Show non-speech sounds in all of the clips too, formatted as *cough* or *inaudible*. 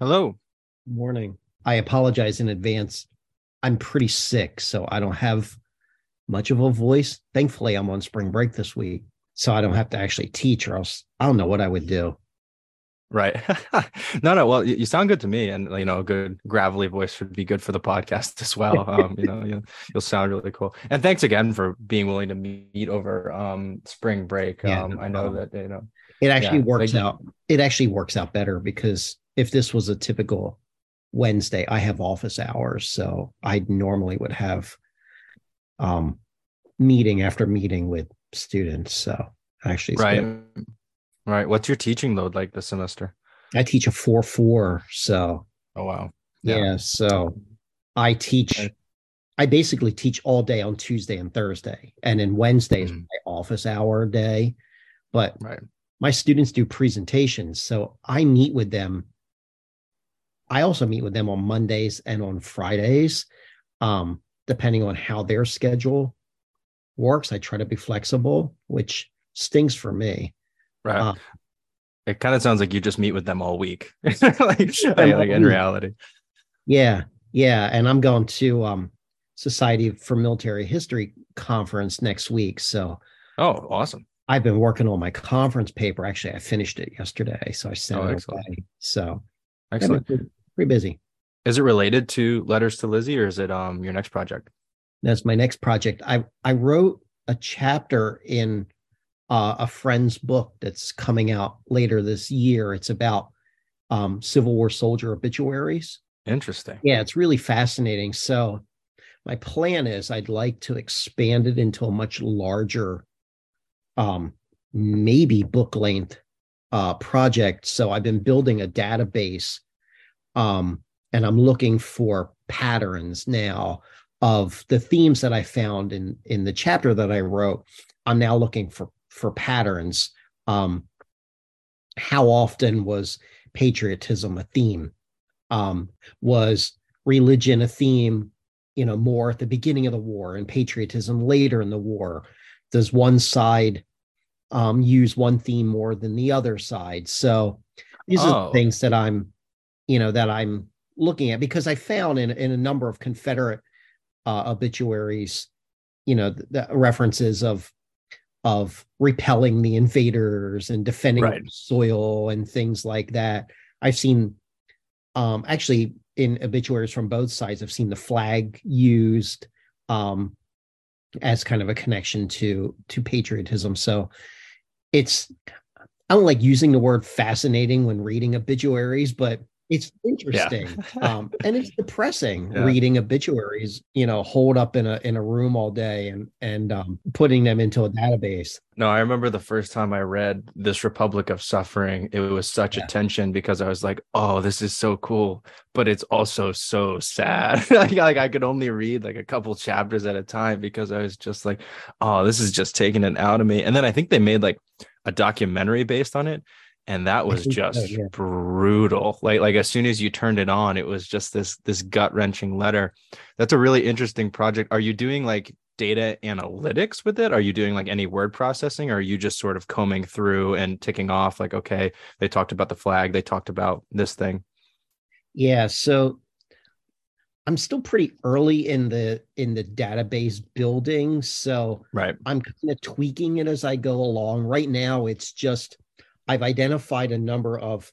Hello. Morning. I apologize in advance. I'm pretty sick, so I don't have much of a voice. Thankfully, I'm on spring break this week, so I don't have to actually teach, or else I don't know what I would do. Right. *laughs* no, no. Well, you sound good to me, and you know, a good gravelly voice would be good for the podcast *laughs* as well. Um, you know, you, will sound really cool. And thanks again for being willing to meet over um spring break. Yeah, um, no I know that you know it actually yeah, works out. It actually works out better because if this was a typical Wednesday, I have office hours, so I normally would have um meeting after meeting with students. So actually, right, good. right. What's your teaching load like this semester? I teach a four four. So oh wow, yeah. yeah so I teach. I basically teach all day on Tuesday and Thursday, and then Wednesday is mm-hmm. my office hour day. But right. my students do presentations, so I meet with them I also meet with them on Mondays and on Fridays, um, depending on how their schedule works. I try to be flexible, which stings for me. Right. Uh, it kind of sounds like you just meet with them all week, *laughs* *laughs* like, like in reality. Yeah, yeah, and I'm going to um, Society for Military History conference next week. So, oh, awesome! I've been working on my conference paper. Actually, I finished it yesterday, so I sent oh, it away. So, excellent pretty busy. Is it related to Letters to Lizzie or is it um your next project? That's my next project. I I wrote a chapter in uh, a friend's book that's coming out later this year. It's about um, Civil War soldier obituaries. Interesting. Yeah, it's really fascinating. So, my plan is I'd like to expand it into a much larger, um, maybe book length uh, project. So, I've been building a database um, and I'm looking for patterns now of the themes that I found in in the chapter that I wrote. I'm now looking for for patterns. Um, how often was patriotism a theme? Um, was religion a theme? You know, more at the beginning of the war, and patriotism later in the war. Does one side um, use one theme more than the other side? So these oh. are things that I'm you know that i'm looking at because i found in, in a number of confederate uh, obituaries you know the, the, references of of repelling the invaders and defending right. soil and things like that i've seen um actually in obituaries from both sides i've seen the flag used um as kind of a connection to to patriotism so it's i don't like using the word fascinating when reading obituaries but it's interesting yeah. um, *laughs* and it's depressing yeah. reading obituaries you know hold up in a in a room all day and and um, putting them into a database no i remember the first time i read this republic of suffering it was such yeah. a tension because i was like oh this is so cool but it's also so sad *laughs* like, i could only read like a couple chapters at a time because i was just like oh this is just taking it out of me and then i think they made like a documentary based on it and that was just so, yeah. brutal. Like like as soon as you turned it on it was just this this gut-wrenching letter. That's a really interesting project. Are you doing like data analytics with it? Are you doing like any word processing or are you just sort of combing through and ticking off like okay they talked about the flag they talked about this thing? Yeah so i'm still pretty early in the in the database building so right. I'm kind of tweaking it as i go along. Right now it's just I've identified a number of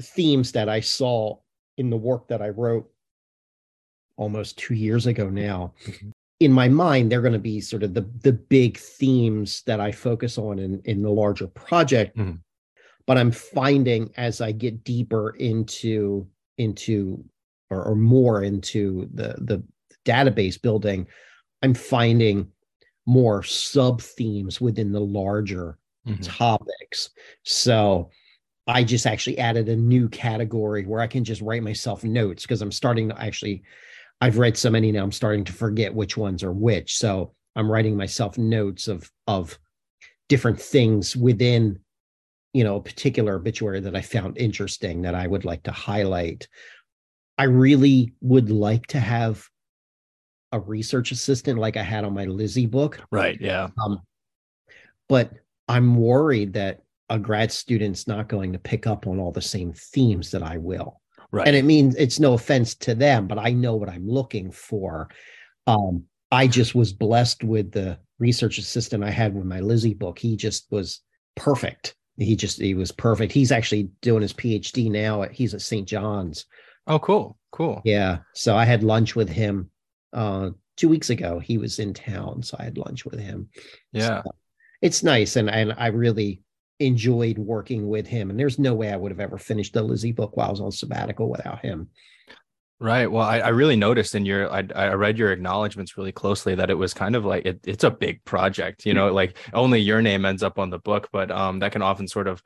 themes that I saw in the work that I wrote almost two years ago now. Mm-hmm. In my mind, they're going to be sort of the, the big themes that I focus on in, in the larger project. Mm-hmm. But I'm finding as I get deeper into into or, or more into the the database building, I'm finding more sub themes within the larger mm-hmm. topics. So I just actually added a new category where I can just write myself notes because I'm starting to actually, I've read so many now, I'm starting to forget which ones are which. So I'm writing myself notes of of different things within, you know, a particular obituary that I found interesting that I would like to highlight. I really would like to have a research assistant like I had on my Lizzie book. Right. Yeah. Um, but I'm worried that a grad student's not going to pick up on all the same themes that I will. Right. And it means it's no offense to them, but I know what I'm looking for. Um, I just was blessed with the research assistant I had with my Lizzie book. He just was perfect. He just he was perfect. He's actually doing his PhD now. At, he's at St. John's. Oh, cool, cool. Yeah. So I had lunch with him uh, two weeks ago. He was in town, so I had lunch with him. Yeah, so it's nice, and and I really enjoyed working with him. And there's no way I would have ever finished the Lizzie book while I was on sabbatical without him. Right. Well, I, I really noticed in your, I, I read your acknowledgments really closely that it was kind of like it, it's a big project, you know, like only your name ends up on the book, but um, that can often sort of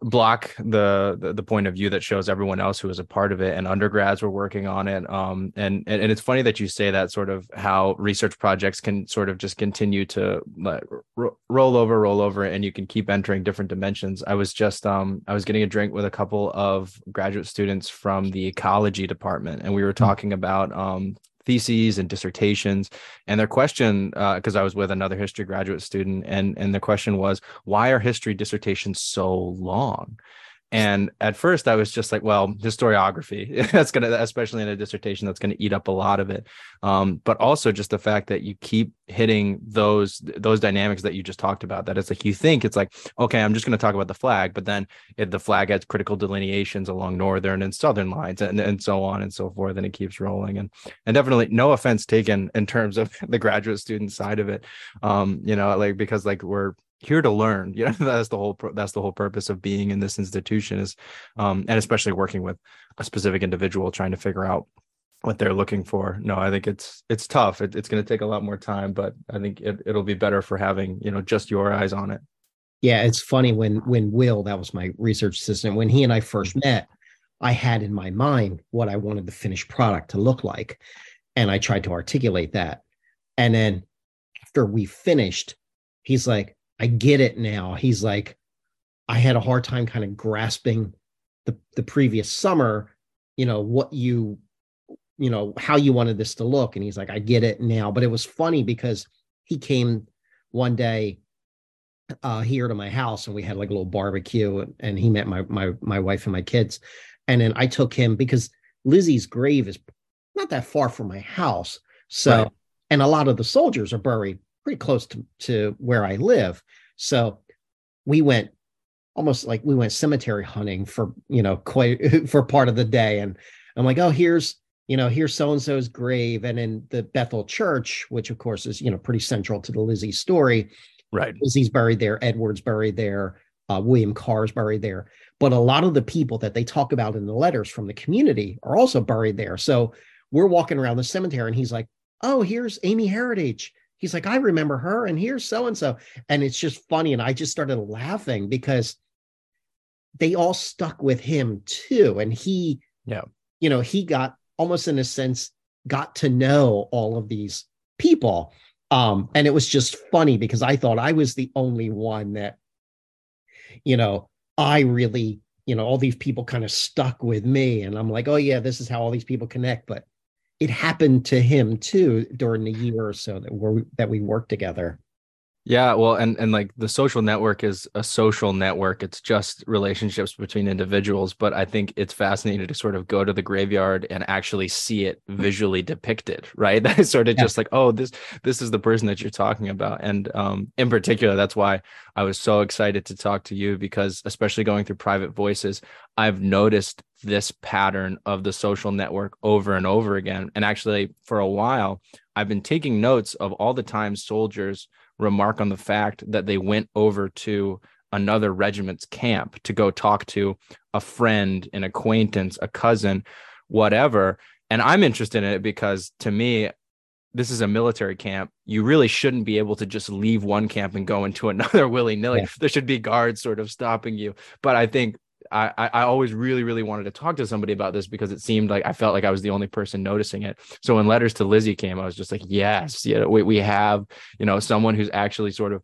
block the, the, the point of view that shows everyone else who was a part of it and undergrads were working on it um and, and and it's funny that you say that sort of how research projects can sort of just continue to like, ro- roll over roll over and you can keep entering different dimensions i was just um i was getting a drink with a couple of graduate students from the ecology department and we were hmm. talking about um theses and dissertations. And their question because uh, i was with another history graduate student and and the question was why are history dissertations so long and at first, I was just like, well, historiography, *laughs* that's going to, especially in a dissertation, that's going to eat up a lot of it. Um, but also just the fact that you keep hitting those, those dynamics that you just talked about, that it's like, you think it's like, okay, I'm just going to talk about the flag, but then it, the flag has critical delineations along Northern and Southern lines and, and so on and so forth. And it keeps rolling. And, and definitely no offense taken in terms of *laughs* the graduate student side of it. Um, you know, like, because like we're, here to learn you know *laughs* that's the whole that's the whole purpose of being in this institution is um and especially working with a specific individual trying to figure out what they're looking for. No i think it's it's tough. It, it's going to take a lot more time but i think it, it'll be better for having you know just your eyes on it. Yeah it's funny when when will that was my research assistant when he and i first met i had in my mind what i wanted the finished product to look like and i tried to articulate that. And then after we finished he's like I get it now. He's like, I had a hard time kind of grasping the the previous summer, you know, what you, you know, how you wanted this to look. And he's like, I get it now. But it was funny because he came one day uh here to my house and we had like a little barbecue and, and he met my my my wife and my kids. And then I took him because Lizzie's grave is not that far from my house. So right. and a lot of the soldiers are buried pretty close to, to where I live. So we went almost like we went cemetery hunting for, you know, quite *laughs* for part of the day. And I'm like, oh, here's, you know, here's so and so's grave. And in the Bethel Church, which of course is, you know, pretty central to the Lizzie story. Right. Lizzie's buried there, Edward's buried there, uh, William Carr's buried there. But a lot of the people that they talk about in the letters from the community are also buried there. So we're walking around the cemetery and he's like, oh, here's Amy Heritage he's like, I remember her, and here's so and so. And it's just funny. And I just started laughing because they all stuck with him too. And he, yeah, you know, he got almost in a sense, got to know all of these people. Um, and it was just funny because I thought I was the only one that, you know, I really, you know, all these people kind of stuck with me. And I'm like, oh, yeah, this is how all these people connect. But it happened to him too during the year or so that we that we worked together. Yeah, well, and and like the social network is a social network. It's just relationships between individuals, but I think it's fascinating to sort of go to the graveyard and actually see it visually depicted, right? *laughs* That is sort of yeah. just like, oh, this this is the person that you're talking about. And um in particular, that's why I was so excited to talk to you because especially going through private voices, I've noticed this pattern of the social network over and over again. And actually, for a while, I've been taking notes of all the times soldiers remark on the fact that they went over to another regiment's camp to go talk to a friend, an acquaintance, a cousin, whatever. And I'm interested in it because to me, this is a military camp. You really shouldn't be able to just leave one camp and go into *laughs* another willy nilly. Yeah. There should be guards sort of stopping you. But I think I, I always really, really wanted to talk to somebody about this because it seemed like I felt like I was the only person noticing it. So when letters to Lizzie came, I was just like, yes, know, we, we have, you know, someone who's actually sort of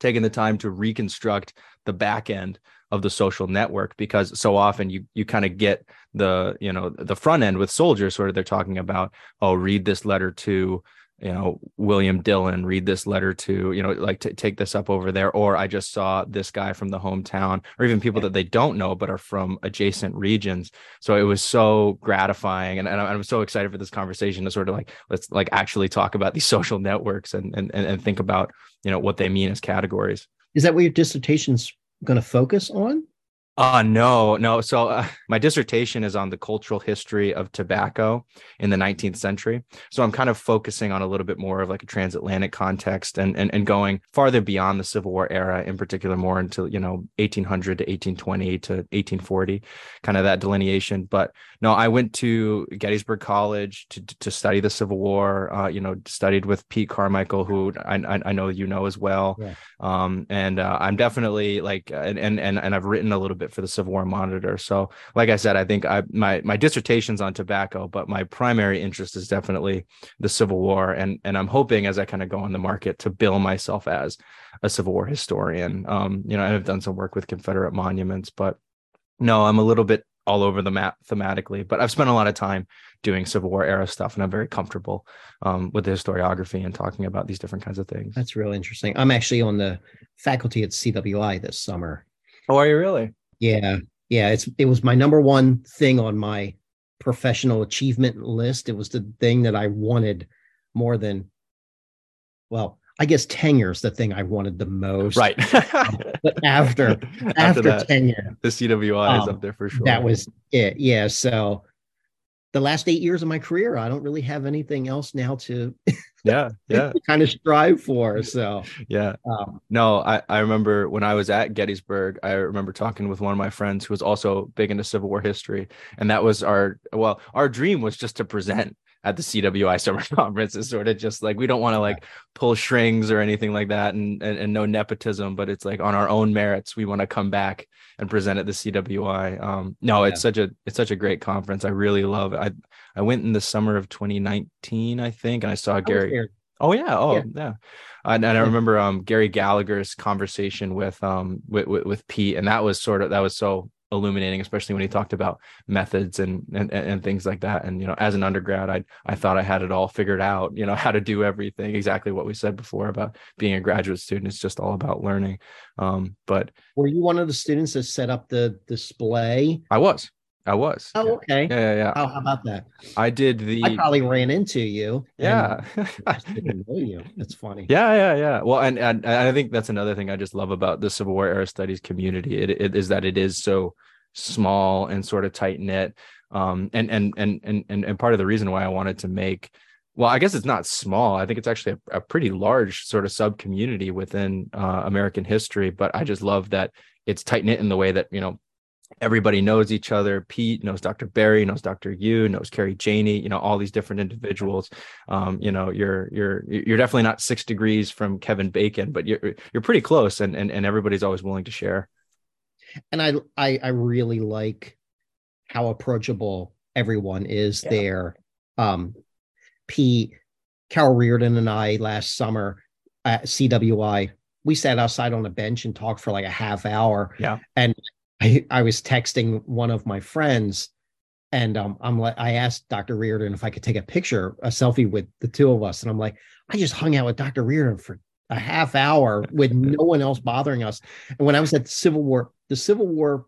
taken the time to reconstruct the back end of the social network because so often you you kind of get the you know the front end with soldiers sort of they're talking about oh read this letter to you know william dillon read this letter to you know like to take this up over there or i just saw this guy from the hometown or even people that they don't know but are from adjacent regions. So it was so gratifying and, and i'm so excited for this conversation to sort of like let's like actually talk about these *laughs* social networks and and, and think about you know what they mean as categories. Is that what your dissertation's going to focus on uh no, no. So uh, my dissertation is on the cultural history of tobacco in the 19th century. So I'm kind of focusing on a little bit more of like a transatlantic context and and, and going farther beyond the Civil War era, in particular more into, you know, 1800 to 1820 to 1840, kind of that delineation. But no, I went to Gettysburg College to to study the Civil War, uh, you know, studied with Pete Carmichael, who I, I know you know as well. Yeah. Um, and uh, I'm definitely like, and, and, and I've written a little bit for the Civil War Monitor. So, like I said, I think I my my dissertation's on tobacco, but my primary interest is definitely the Civil War, and and I'm hoping as I kind of go on the market to bill myself as a Civil War historian. Um, you know, I've done some work with Confederate monuments, but no, I'm a little bit all over the map thematically, but I've spent a lot of time doing Civil War era stuff, and I'm very comfortable um, with the historiography and talking about these different kinds of things. That's really interesting. I'm actually on the faculty at CWI this summer. Oh, are you really? Yeah, yeah. It's it was my number one thing on my professional achievement list. It was the thing that I wanted more than, well, I guess tenure is the thing I wanted the most. Right. um, *laughs* but after after, after that, tenure, the CWI um, is up there for sure. That was it. Yeah. So the last eight years of my career, I don't really have anything else now to *laughs* yeah yeah kind of strive for. So yeah. Um, no, I, I remember when I was at Gettysburg, I remember talking with one of my friends who was also big into Civil War history. And that was our well, our dream was just to present at the CWI *laughs* summer conference is sort of just like we don't want to like pull strings or anything like that and, and, and no nepotism, but it's like on our own merits, we want to come back and present at the CWI. Um, no, yeah. it's such a it's such a great conference. I really love it. I I went in the summer of 2019, I think, and I saw I Gary. Oh yeah, oh yeah. yeah. And, and, I remember um Gary Gallagher's conversation with um with, with, with Pete, and that was sort of that was so illuminating, especially when he talked about methods and, and and things like that. And you know, as an undergrad, I I thought I had it all figured out. You know, *laughs* how to do everything. Exactly what we said before about being a graduate student. It's just all about learning. Um, but were you one of the students that set up the display? I was. I was. Oh, okay. Yeah, yeah, yeah. How, how about that? I did the. I probably ran into you. Yeah. *laughs* didn't know you. That's funny. Yeah, yeah, yeah. Well, and, and I think that's another thing I just love about the Civil War era studies community. It, it is that it is so small and sort of tight knit. Um, and, and and and and and part of the reason why I wanted to make well, I guess it's not small. I think it's actually a, a pretty large sort of sub community within uh, American history. But I just love that it's tight knit in the way that you know everybody knows each other. Pete knows Dr. Berry, knows Dr. Yu, knows Carrie Janney, you know, all these different individuals. Um, you know, you're you're you're definitely not six degrees from Kevin Bacon, but you're you're pretty close and and, and everybody's always willing to share. And I I, I really like how approachable everyone is yeah. there. Um Pete, Carol Reardon and I last summer at CWI, we sat outside on a bench and talked for like a half hour. Yeah. And I, I was texting one of my friends and um, I'm like, I asked Dr. Reardon if I could take a picture, a selfie with the two of us. And I'm like, I just hung out with Dr. Reardon for a half hour with *laughs* no one else bothering us. And when I was at the Civil War, the Civil War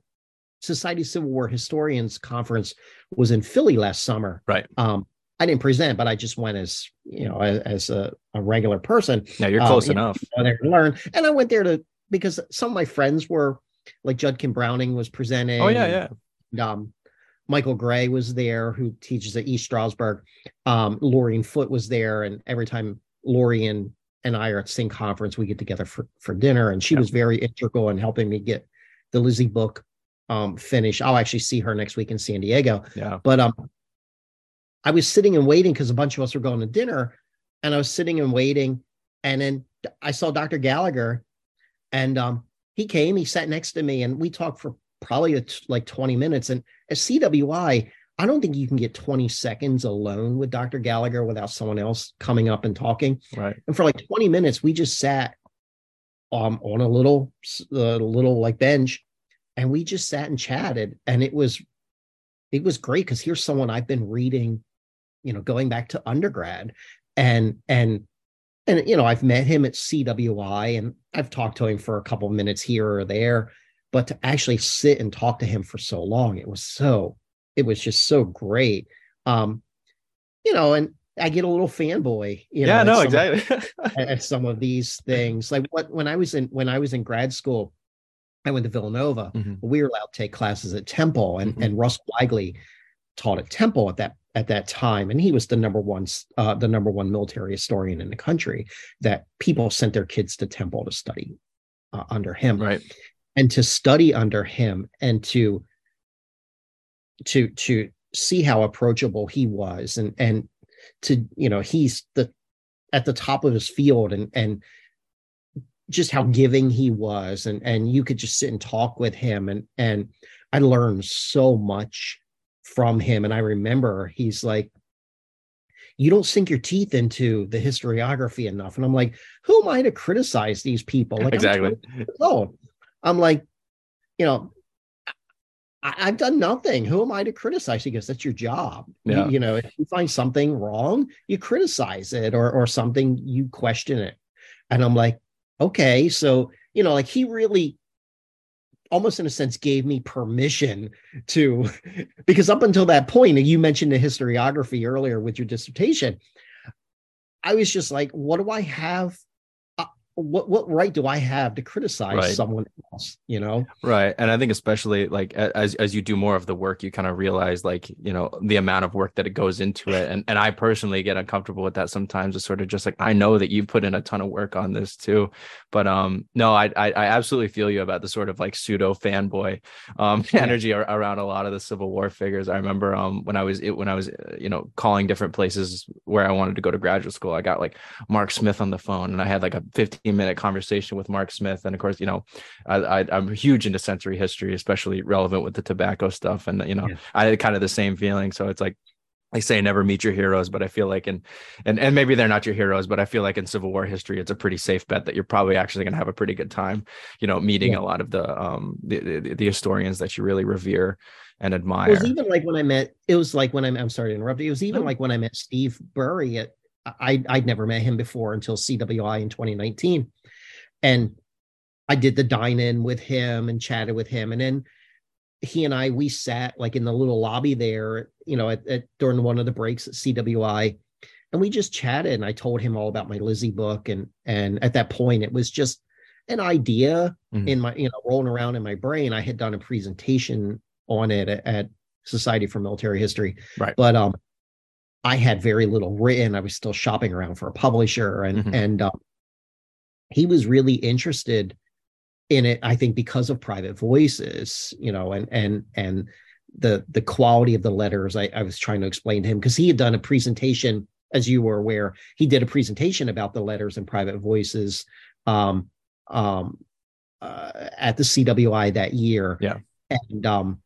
Society Civil War Historians Conference was in Philly last summer. Right. Um, I didn't present, but I just went as you know as, as a, a, regular person. Yeah, you're close um, enough. You know, there to learn, and I went there to because some of my friends were like Judkin Browning was presenting. Oh yeah, yeah. And, um, Michael Gray was there, who teaches at East Stroudsburg. Um, Lorien Foote was there, and every time Lorien and I are at Sing conference, we get together for for dinner, and she was very integral in helping me get the Lizzie book um finished. I'll actually see her next week in San Diego. Yeah. But um, I was sitting and waiting because a bunch of us were going to dinner, and I was sitting and waiting, and then I saw Dr. Gallagher, and um, he came, he sat next to me, and we talked for probably like 20 minutes. And at CWI, I don't think you can get 20 seconds alone with Dr. Gallagher without someone else coming up and talking. Right. And for like 20 minutes, we just sat um, on a little, uh, little like bench, and we just sat and chatted. And it was, it was great because here's someone I've been reading, you know, going back to undergrad, and and and you know i've met him at cwi and i've talked to him for a couple minutes here or there but to actually sit and talk to him for so long it was so it was just so great um you know and i get a little fanboy you yeah know, no exactly *laughs* at some of these things like what when i was in when i was in grad school i went to villanova Mhm. we were allowed to take classes at temple and Mhm. and russ Weigley taught at temple at that at that time and he was the number one uh, the number one military historian in the country that people sent their kids to temple to study uh, under him. Right. And to study under him and to to to see how approachable he was and and to you know he's the at the top of his field and and just how giving he was and and you could just sit and talk with him and and I learned so much from him and I remember he's like you don't sink your teeth into the historiography enough and I'm like who am I to criticize these people like exactly 20 years old. I'm like you know I, I've done nothing. Who am I to criticize? He goes, "That's your job. You- You, know, if you find something wrong, you criticize it, or or something you question it." And I'm like, "Okay." So you know, like he really, almost in a sense, gave me permission to, *laughs* because up until that point, and you mentioned the historiography earlier with your dissertation, I was just like, "What do I have?" What what right do I have to criticize Right. someone else? You know, Right. And I think especially like as as you do more of the work, you kind of realize like, you know, the amount of work that it goes into it. And and I personally get uncomfortable with that sometimes. It's sort of just like I know that you put in a ton of work on this too. But um no, I I, I absolutely feel you about the sort of like pseudo fanboy um *laughs* energy ar- around a lot of the Civil War figures. I remember um when I was it when I was uh, you know calling different places where I wanted to go to graduate school, I got like Mark Smith on the phone and I had like a 15 minute conversation with Mark Smith. And of course, you know, I, I I'm huge into sensory history, especially relevant with the tobacco stuff. And you know, Yeah. I had kind of the same feeling. So it's like I say never meet your heroes, but I feel like in and and maybe they're not your heroes, but I feel like in Civil War history, it's a pretty safe bet that you're probably actually going to have a pretty good time, you know, meeting Yeah. a lot of the um the, the the historians that you really revere and admire. It was even like when I met. It was like when I'm. I'm sorry to interrupt. It was even No. like when I met Steve Berry. At I I'd never met him before until CWI in 2019, and I did the dine in with him and chatted with him, and then he and I we sat like in the little lobby there, you know, at, at during one of the breaks at CWI, and we just chatted. And I told him all about my Lizzie book, and and at that point it was just an idea Mhm. in my you know rolling around in my brain. I had done a presentation on it at, at Society for Military History. Right. But um I had very little written. I was still shopping around for a publisher and Mhm. and um, he was really interested in it I think because of private voices, you know, and and and the the quality of the letters I, I was trying to explain to him because he had done a presentation as you were aware he did a presentation about the letters and private voices um um uh, at the CWI that year Yeah. and um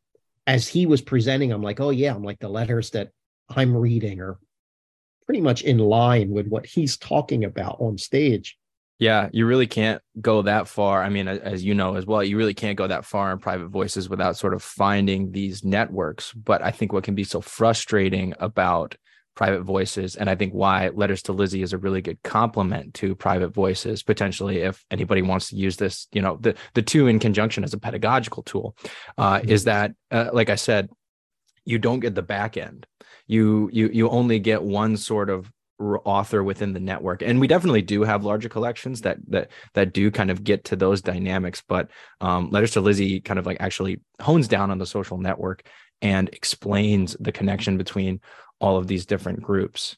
as he was presenting i'm like oh yeah i'm like the letters that i'm reading are pretty much in line with what he's talking about on stage Yeah, you really can't go that far. I mean, as you know as well, you really can't go that far in private voices without sort of finding these networks. But I think what can be so frustrating about private voices, and I think why Letters to Lizzie is a really good complement to private voices, potentially, if anybody wants to use this, you know, the the two in conjunction as a pedagogical tool, uh, is that, uh, like I said, you don't get the back end. You you you only get one sort of author within the network. And we definitely do have larger collections that that that do kind of get to those dynamics but um, letters to lizzie kind of like actually hones down on the social network and explains the connection between all of these different groups.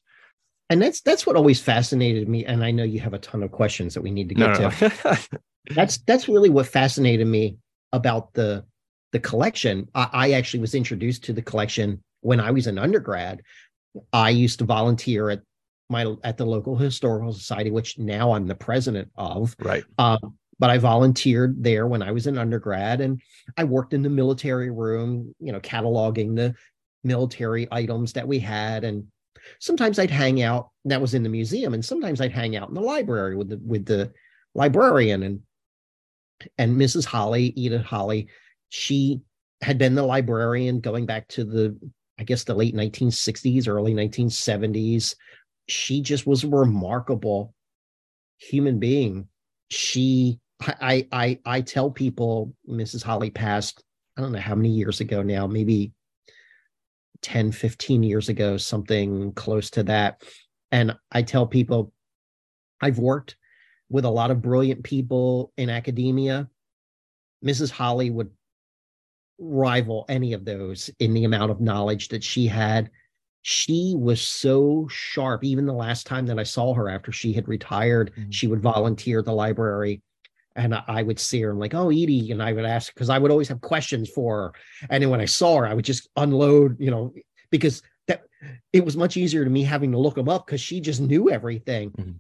And that's that's what always fascinated me and i know you have a ton of questions that we need to get no, to. no, *laughs* that's that's really what fascinated me about the the collection. I, I actually was introduced to the collection when i was an undergrad i used to volunteer at my at the local historical society which now i'm the president of. Right. Um, but i volunteered there when i was an undergrad and i worked in the military room you know cataloging the military items that we had and sometimes i'd hang out that was in the museum and sometimes i'd hang out in the library with the with the librarian and and mrs holly edith holly she had been the librarian going back to the i guess the late 1960s early 1970s she just was a remarkable human being. She, I, I, I tell people Mrs. Holly passed, I don't know how many years ago now, maybe 10, 15 years ago, something close to that. And I tell people I've worked with a lot of brilliant people in academia. Mrs. Holly would rival any of those in the amount of knowledge that she had. She was so sharp. Even the last time that I saw her after she had retired, mm-hmm. she would volunteer at the library. And I would see her and like, oh, Edie. And I would ask because I would always have questions for her. And then when I saw her, I would just unload, you know, because that it was much easier to me having to look them up because she just knew everything. Mm-hmm.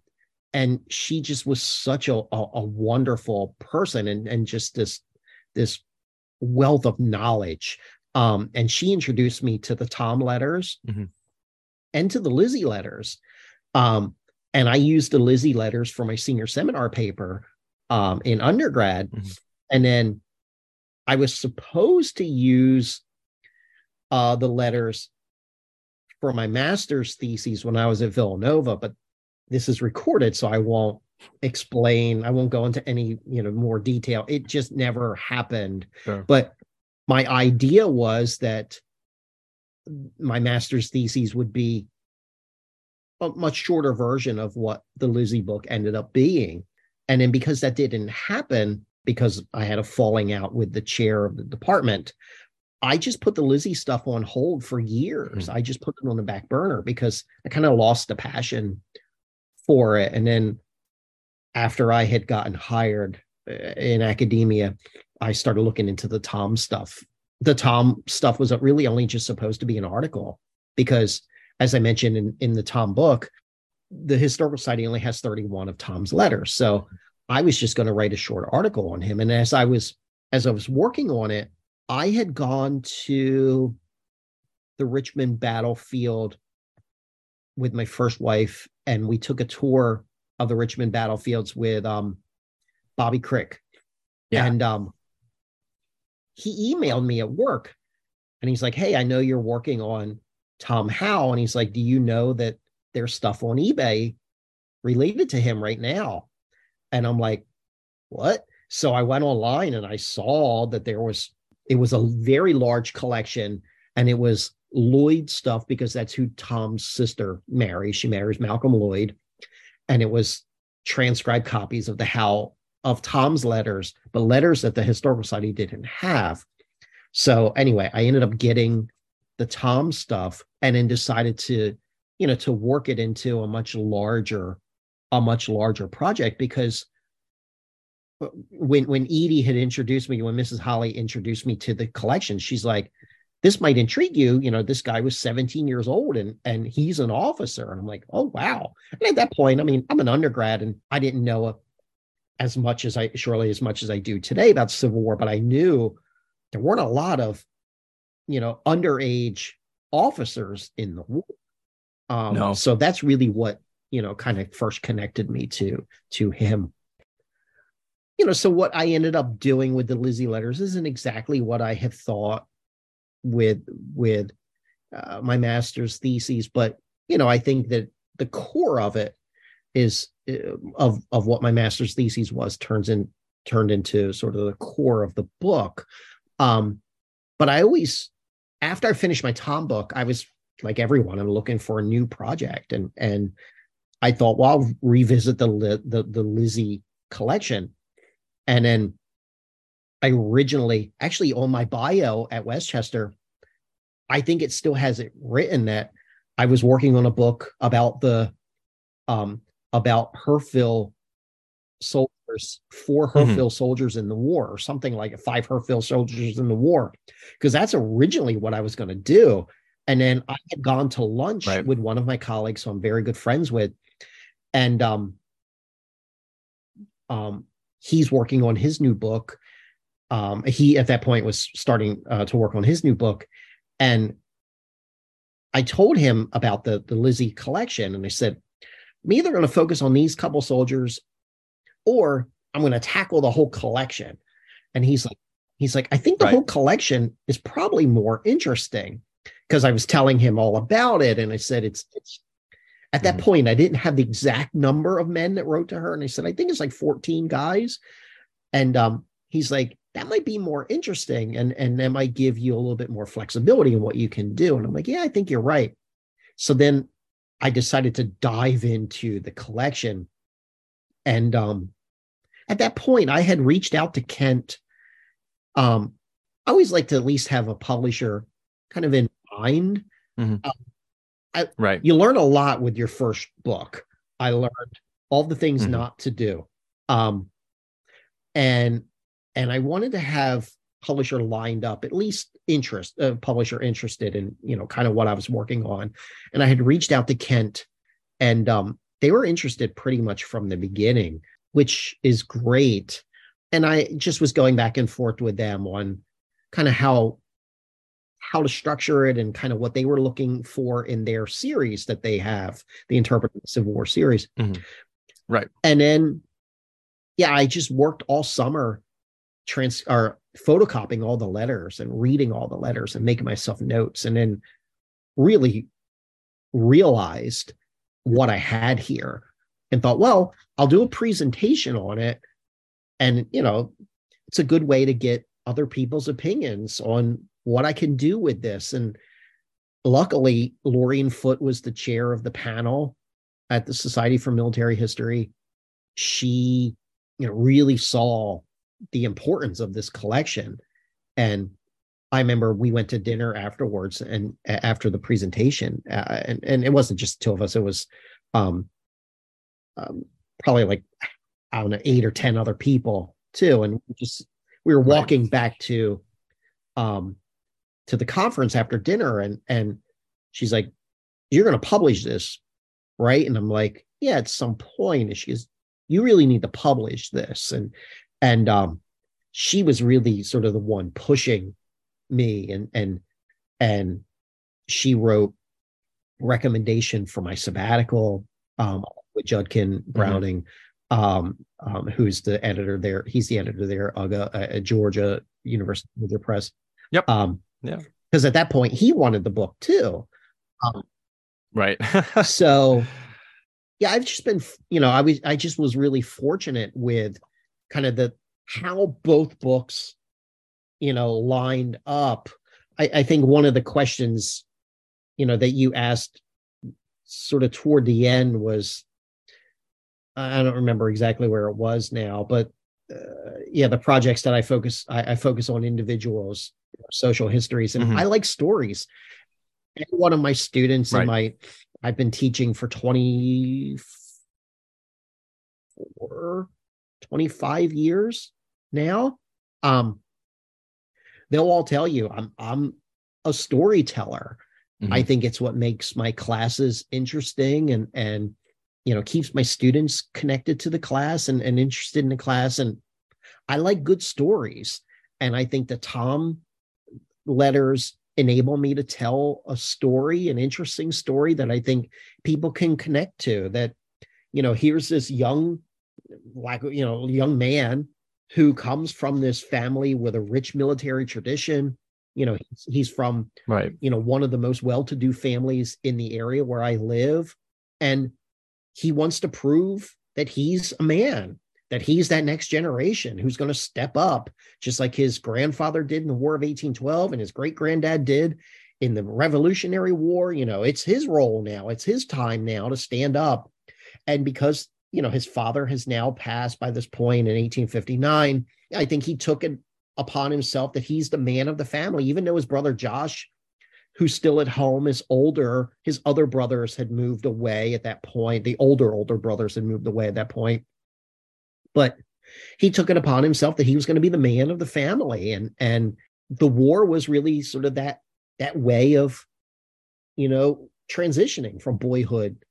And she just was such a, a, a wonderful person and, and just this this wealth of knowledge. Um, and she introduced me to the Tom letters mm-hmm. and to the Lizzie letters. Um, and I used the Lizzie letters for my senior seminar paper um, in undergrad. Mm-hmm. And then I was supposed to use uh, the letters for my master's thesis when I was at Villanova, but this is recorded, so I won't explain. I won't go into any, you know, more detail. It just never happened. Sure. But my idea was that my master's thesis would be a much shorter version of what the Lizzie book ended up being. And then because that didn't happen, because I had a falling out with the chair of the department, I just put the Lizzie stuff on hold for years. Mm-hmm. I just put it on the back burner because I kind of lost the passion for it. And then after I had gotten hired uh, in academia, I started looking into the Tom stuff. The Tom stuff was really only just supposed to be an article because, as I mentioned in, in the Tom book, the Historical Society only has 31 of Tom's letters. So I was just going to write a short article on him. And as I was as I was working on it, I had gone to the Richmond battlefield with my first wife, and we took a tour of the Richmond battlefields with um, Bobby Krick. Yeah. And um, he emailed me at work and he's like, Hey, I know you're working on Tom Howe. And he's like, Do you know that there's stuff on eBay related to him right now? And I'm like, What? So I went online and I saw that there was, it was a very large collection and it was Lloyd stuff because that's who Tom's sister marries. She marries Malcolm Lloyd and it was transcribed copies of the how of Tom's letters, but letters that the Historical Society didn't have. So anyway, I ended up getting the Tom stuff and then decided to, you know, to work it into a much larger, a much larger project because uh, when when Edie had introduced me, when Mrs. Holly introduced me to the collection, she's like, this might intrigue you. You know, this guy was 17 years old and and he's an officer. And I'm like, oh wow. And at that point, I mean, I'm an undergrad and I didn't know as much as I surely as much as I do today about Civil War, but I knew there weren't a lot of, you know, underage officers in the war. Um, no. so that's really what, you know, kind of first connected me to to him you know, so what I ended up doing with the Lizzie letters isn't exactly what I have thought with with uh, my master's thesis, but you know, I think that the core of it is uh, of of what my master's thesis was turns in turned into sort of the core of the book. Um, but I always, after I finished my Tom book, I was like everyone, I'm looking for a new project, and and I thought, well, I'll revisit the the the Lizzie collection, and then I originally, actually, on my bio at West Chester, I think it still has it written that I was working on a book about the um about Hurffville soldiers, four. Hurffville mm-hmm. soldiers in the war, or something like five Hurffville soldiers in the war, because that's originally what I was going to do. And then I had gone to lunch right. with one of my colleagues, who I'm very good friends with, and um, um, he's working on his new book, um, he at that point was starting uh, to work on his new book, and I told him about the the Lizzie collection, and I said, "I'm either going to focus on these couple soldiers, or I'm going to tackle the whole collection." And he's like, "He's like, I think the right. whole collection is probably more interesting." Because I was telling him all about it, and I said, "It's it's," At that Mhm. point, I didn't have the exact number of men that wrote to her. And I said, I think it's like 14 guys. And um, he's like, that might be more interesting. And, and that might give you a little bit more flexibility in what you can do. And I'm like, yeah, I think you're right. So then I decided to dive into the collection. And um, at that point, I had reached out to Kent. Um, I always like to at least have a publisher kind of in mind. Right. You learn a lot with your first book. I learned all the things Mhm. not to do. Um, and and I wanted to have publisher lined up, at least interest, uh, publisher interested in, you know, kind of what I was working on. And I had reached out to Kent and um, they were interested pretty much from the beginning, which is great. And I just was going back and forth with them on kind of how how to structure it and kind of what they were looking for in their series that they have, the Interpreting the Civil War series. Mhm. Right. And then, yeah, I just worked all summer trans or photocopying all the letters and reading all the letters and making myself notes and then really realized what I had here and thought, well, I'll do a presentation on it. And, you know, it's a good way to get other people's opinions on what I can do with this. And luckily, Lorien Foote was the chair of the panel at the Society for Military History. She, you know, really saw the importance of this collection. And I remember we went to dinner afterwards and after the presentation, uh, and, and it wasn't just two of us, it was um, um, probably like, I don't know, eight or 10 other people too. And we just, we were Right. walking back to, um, to the conference after dinner and, and she's like, you're going to publish this, right? And I'm like, yeah, at some point. And she goes, you really need to publish this. And, and, um, she was really sort of the one pushing me and, and, and she wrote recommendation for my sabbatical, um, with Judkin Browning, um, um, who's the editor there. He's the editor there, Uga, uh, at Georgia University Media Press. Yep. Um, Yeah. Because at that point he wanted the book too. Right. So *laughs* yeah, I've just been, you know, I was, I just was really fortunate with kind of the how both books, you know, lined up. I, I think one of the questions, you know, that you asked sort of toward the end was, I don't remember exactly where it was now, but uh, yeah, the projects that I focus, I, I focus on individuals, social histories, and Mhm. I like stories. And one of my students in my, I've been teaching for 24, 25 years now. Um, they'll all tell you I'm I'm a storyteller. I Mhm. think it's what makes my classes interesting and and you know keeps my students connected to the class and, and interested in the class. And I like good stories. And I think the Tom letters enable me to tell a story, an interesting story that I think people can connect to. That, you know, here's this young, like, you know, young man who comes from this family with a rich military tradition. You know, he's, he's from Right. you know one of the most well-to-do families in the area where I live and he wants to prove that he's a man that he's that next generation who's going to step up just like his grandfather did in the war of 1812 and his great granddad did in the revolutionary war you know it's his role now it's his time now to stand up and because you know his father has now passed by this point in 1859 i think he took it upon himself that he's the man of the family even though his brother josh who's still at home is older his other brothers had moved away at that point. The older older brothers had moved away at that point. But he took it upon himself that he was going to be the man of the family and and the war was really sort of that that way of you know transitioning from boyhood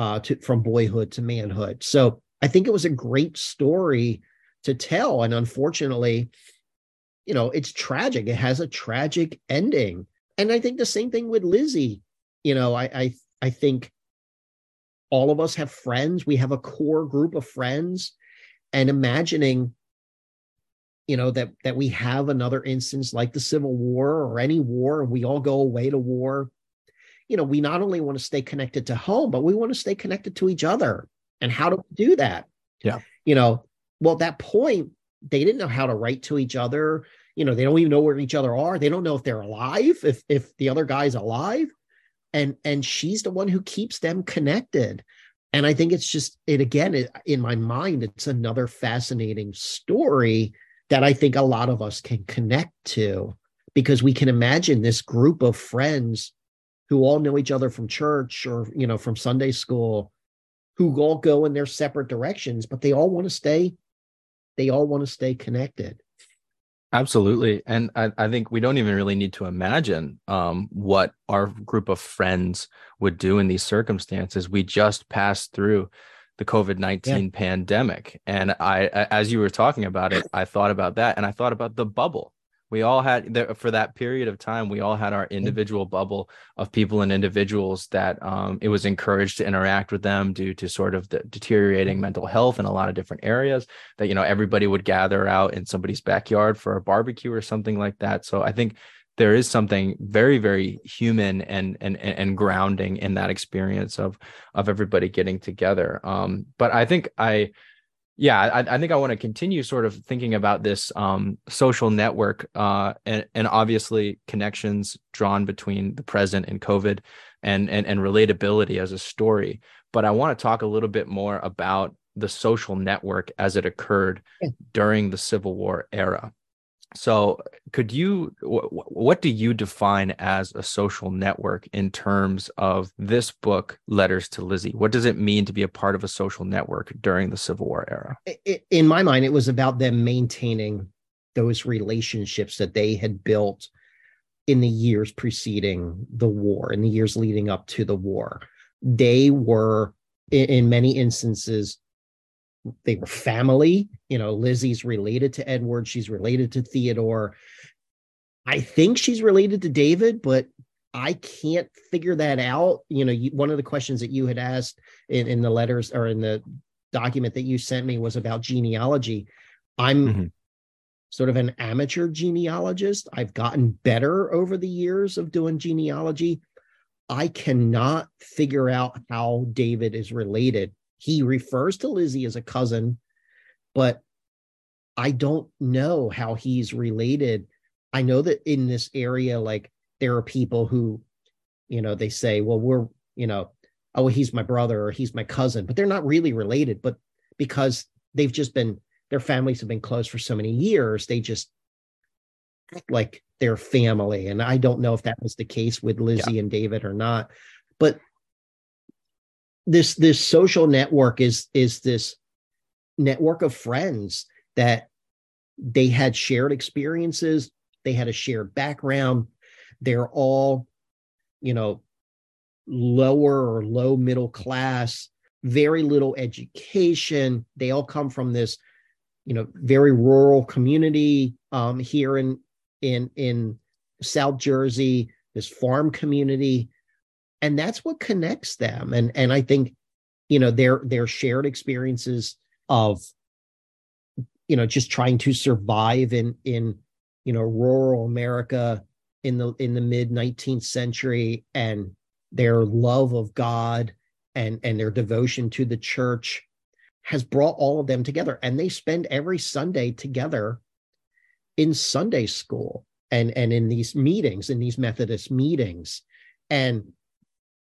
uh to from boyhood to manhood. So i think it was a great story to tell. And unfortunately you know it's tragic. It has a tragic ending. And i think the same thing with lizzie. You know i i, I think all of us have friends. We have a core group of friends. And imagining you know that that we have another instance like the civil war or any war and we all go away to war you know, we not only want to stay connected to home, but we want to stay connected to each other. And how do we do that? Yeah. You know, well, at that point, they didn't know how to write to each other. You know, they don't even know where each other are. They don't know if they're alive, if if the other guy's alive. And and she's the one who keeps them connected. And I think it's just it again it, in my mind, it's another fascinating story that I think a lot of us can connect to because we can imagine this group of friends who all know each other from church or you know from Sunday school who all go in their separate directions but they all want to stay they all want to stay connected. Absolutely. And I, I, think we don't even really need to imagine um, what our group of friends would do in these circumstances. We just passed through the covid-19 yeah. pandemic. And i as you were talking about it i thought about that and i thought about the bubble we all had the, for that period of time we all had our individual bubble of people and individuals that um, it was encouraged to interact with them due to sort of the deteriorating mental health in a lot of different areas that you know everybody would gather out in somebody's backyard for a barbecue or something like that. So i think there is something very very human and and and grounding in that experience of of everybody getting together. Um but i think i yeah, I, I, think I want to continue sort of thinking about this um, social network uh, and, and obviously connections drawn between the present and COVID and, and, and relatability as a story. But I want to talk a little bit more about the social network as it occurred yeah. during the Civil War era. So, could you, what do you define as a social network in terms of this book, Letters to Lizzie? What does it mean to be a part of a social network during the Civil War era? In my mind, it was about them maintaining those relationships that they had built in the years preceding the war, in the years leading up to the war. They were, in many instances, they were family. You know, Lizzie's related to Edward. She's related to Theodore. I think she's related to David, but I can't figure that out. You know, you, one of the questions that you had asked in, in the letters or in the document that you sent me was about genealogy. I'm mm-hmm. sort of an amateur genealogist. I've gotten better over the years of doing genealogy. I cannot figure out how David is related he refers to Lizzie as a cousin, but I don't know how he's related. I know that in this area, like there are people who, you know, they say, well, we're, you know, oh, he's my brother or he's my cousin, but they're not really related. But because they've just been, their families have been close for so many years, they just act like their family. And I don't know if that was the case with Lizzie yeah. and David or not. But this this social network is is this network of friends that they had shared experiences they had a shared background they're all you know lower or low middle class very little education. They all come from this you know very rural community um, here in in in south jersey this farm community and that's what connects them. And and i think you know their their shared experiences of you know just trying to survive in in you know rural america in the in the mid 19th century and their love of god and and their devotion to the church has brought all of them together. And they spend every sunday together in sunday school and and in these meetings in these methodist meetings. And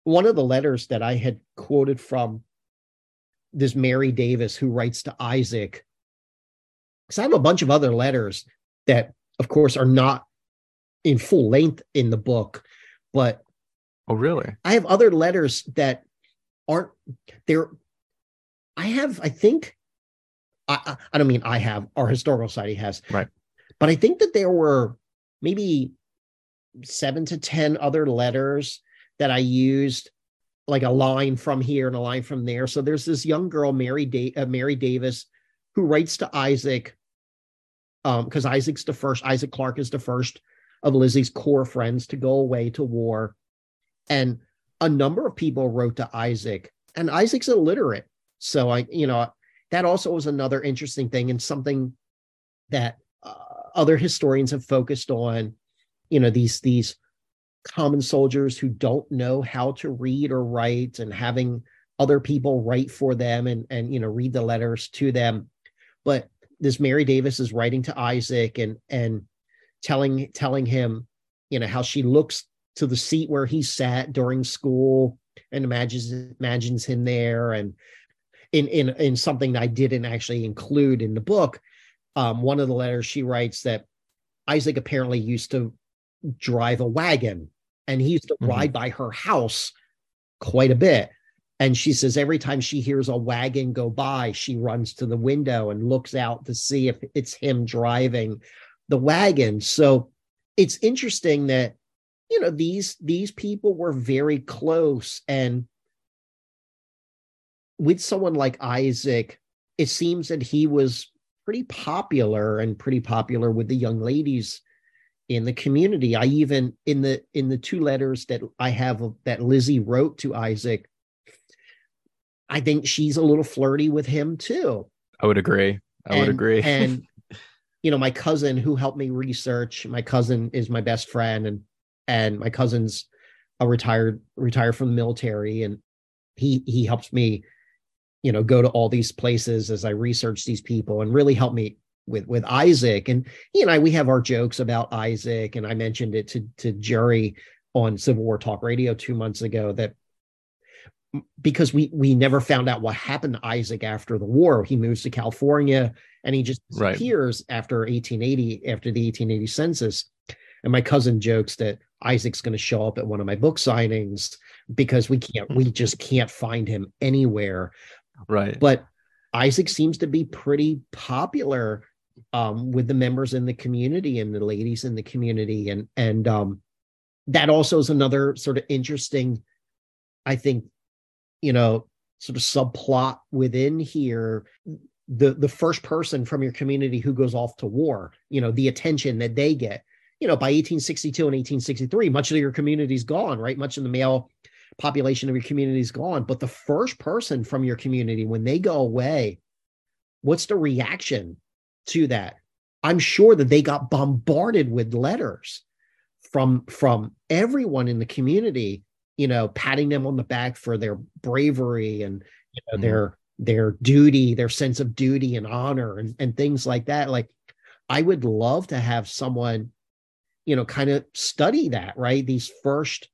one of the letters that I had quoted from this Mary Davis who writes to Isaac, because I have a bunch of other letters that, of course, are not in full length in the book, but oh, really? I have other letters that aren't there. I have, I think, I, I don't mean I have, our historical society has, right? But I think that there were maybe seven to 10 other letters that I used like a line from here and a line from there. So there's this young girl, Mary, da- uh, Mary Davis, who writes to Isaac, because um, Isaac's the first, Isaac Clark is the first of Lizzie's core friends to go away to war. And a number of people wrote to Isaac, and Isaac's illiterate. So I, you know, that also was another interesting thing and something that uh, other historians have focused on. You know, these these common soldiers who don't know how to read or write and having other people write for them and and you know read the letters to them. But this mary davis is writing to isaac and and telling telling him you know how she looks to the seat where he sat during school and imagines imagines him there. And in in in something I didn't actually include in the book um, one of the letters she writes that Isaac apparently used to drive a wagon and he used to mm-hmm. ride by her house quite a bit. And she says every time she hears a wagon go by she runs to the window and looks out to see if it's him driving the wagon. So it's interesting that you know these these people were very close. And with someone like Isaac it seems that he was pretty popular and pretty popular with the young ladies in the community. I even in the in the two letters that i have that lizzie wrote to isaac i think she's a little flirty with him too. I would agree. I and, would agree. *laughs* and you know my cousin who helped me research my cousin is my best friend and and my cousin's a retired retired from the military and he he helps me you know go to all these places as i research these people and really help me with with isaac. And he and i we have our jokes about isaac. And i mentioned it to to jerry on civil war talk radio two months ago that because we we never found out what happened to isaac after the war. He moves to california and he just disappears right. after 1880 after the 1880 census. And my cousin jokes that isaac's going to show up at one of my book signings because we can't we *laughs* just can't find him anywhere. Right. But Isaac seems to be pretty popular um, with the members in the community and the ladies in the community, and and um, that also is another sort of interesting, I think, you know, sort of subplot within here. The the first person from your community who goes off to war, you know, the attention that they get. You know, by 1862 and 1863, much of your community's gone, right? Much of the male population of your community is gone. But the first person from your community, when they go away, what's the reaction to that? I'm sure that they got bombarded with letters from from everyone in the community, you know, patting them on the back for their bravery and you know, mm-hmm. their their duty, their sense of duty and honor and, and things like that. Like I would love to have someone, you know, kind of study that, right? These first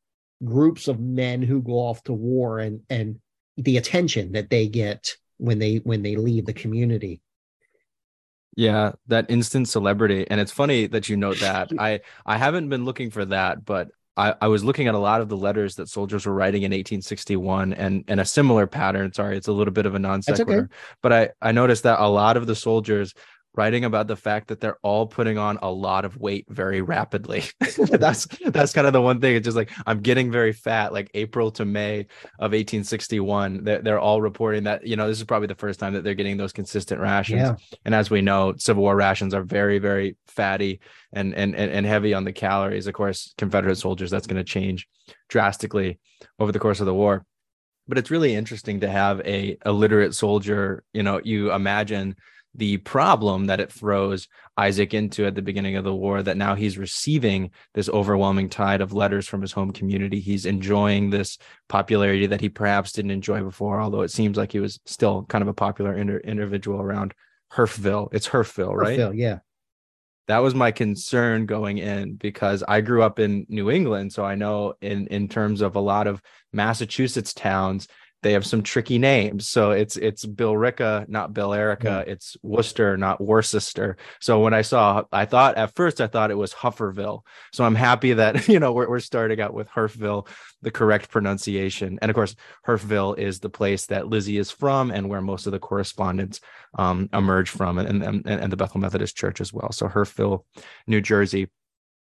groups of men who go off to war and and the attention that they get when they when they leave the community yeah that instant celebrity and it's funny that you note that *laughs* i i haven't been looking for that but I, I was looking at a lot of the letters that soldiers were writing in 1861 and and a similar pattern sorry it's a little bit of a non sequitur okay. but i i noticed that a lot of the soldiers writing about the fact that they're all putting on a lot of weight very rapidly. *laughs* *laughs* that's that's kind of the one thing. It's just like I'm getting very fat, like April to May of 1861. They're, they're all reporting that, you know, this is probably the first time that they're getting those consistent rations. Yeah. And as we know, Civil War rations are very, very fatty and and and heavy on the calories. Of course, Confederate soldiers, that's going to change drastically over the course of the war. But it's really interesting to have a illiterate soldier, you know, you imagine the problem that it throws Isaac into at the beginning of the war that now he's receiving this overwhelming tide of letters from his home community. He's enjoying this popularity that he perhaps didn't enjoy before, although it seems like he was still kind of a popular inter- individual around Hurffville. It's Hurffville, right? Hurffville, yeah. That was my concern going in because I grew up in New England, so I know in in terms of a lot of Massachusetts towns, they have some tricky names. So it's it's Bill Billerica, not Billerica. Yeah. It's Worcester, not Worcester. So when I saw, I thought at first I thought it was Hufferville. So I'm happy that *laughs* you know we're, we're starting out with Hurffville, the correct pronunciation. And of course, Hurffville is the place that Lizzie is from and where most of the correspondence um, emerged from, and, and and the Bethel Methodist Church as well. So Hurffville, New Jersey.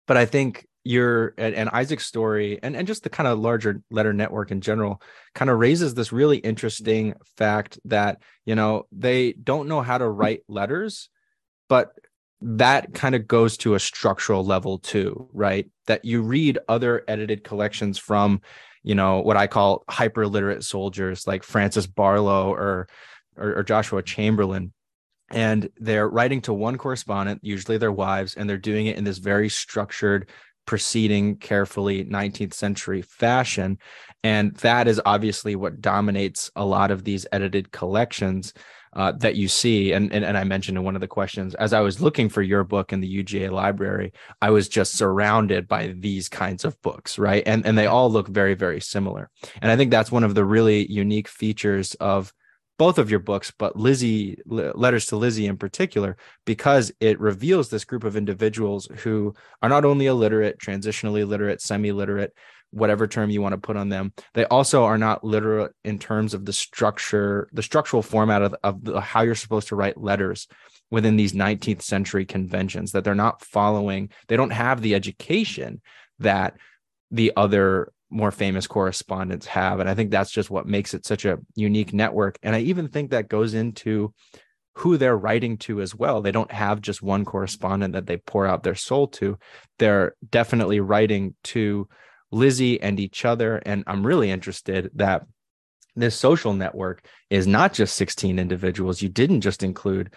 But I think your and, and Isaac's story and, and just the kind of larger letter network in general kind of raises this really interesting fact that you know they don't know how to write letters but that kind of goes to a structural level too right? That you read other edited collections from you know what i call hyper literate soldiers like francis barlow or, or, or joshua chamberlain and they're writing to one correspondent usually their wives and they're doing it in this very structured proceeding carefully 19th century fashion. And that is obviously what dominates a lot of these edited collections uh, that you see. And, and, and I mentioned in one of the questions, as I was looking for your book in the UGA library, I was just surrounded by these kinds of books, right? And, and they all look very, very similar. And I think that's one of the really unique features of both of your books, but Lizzie, Letters to Lizzie in particular, because it reveals this group of individuals who are not only illiterate, transitionally literate, semi literate, whatever term you want to put on them. They also are not literate in terms of the structure, the structural format of, of the, how you're supposed to write letters within these 19th century conventions, that they're not following, they don't have the education that the other more famous correspondents have. And I think that's just what makes it such a unique network. And I even think that goes into who they're writing to as well. They don't have just one correspondent that they pour out their soul to. They're definitely writing to Lizzie and each other. And I'm really interested that this social network is not just 16 individuals. You didn't just include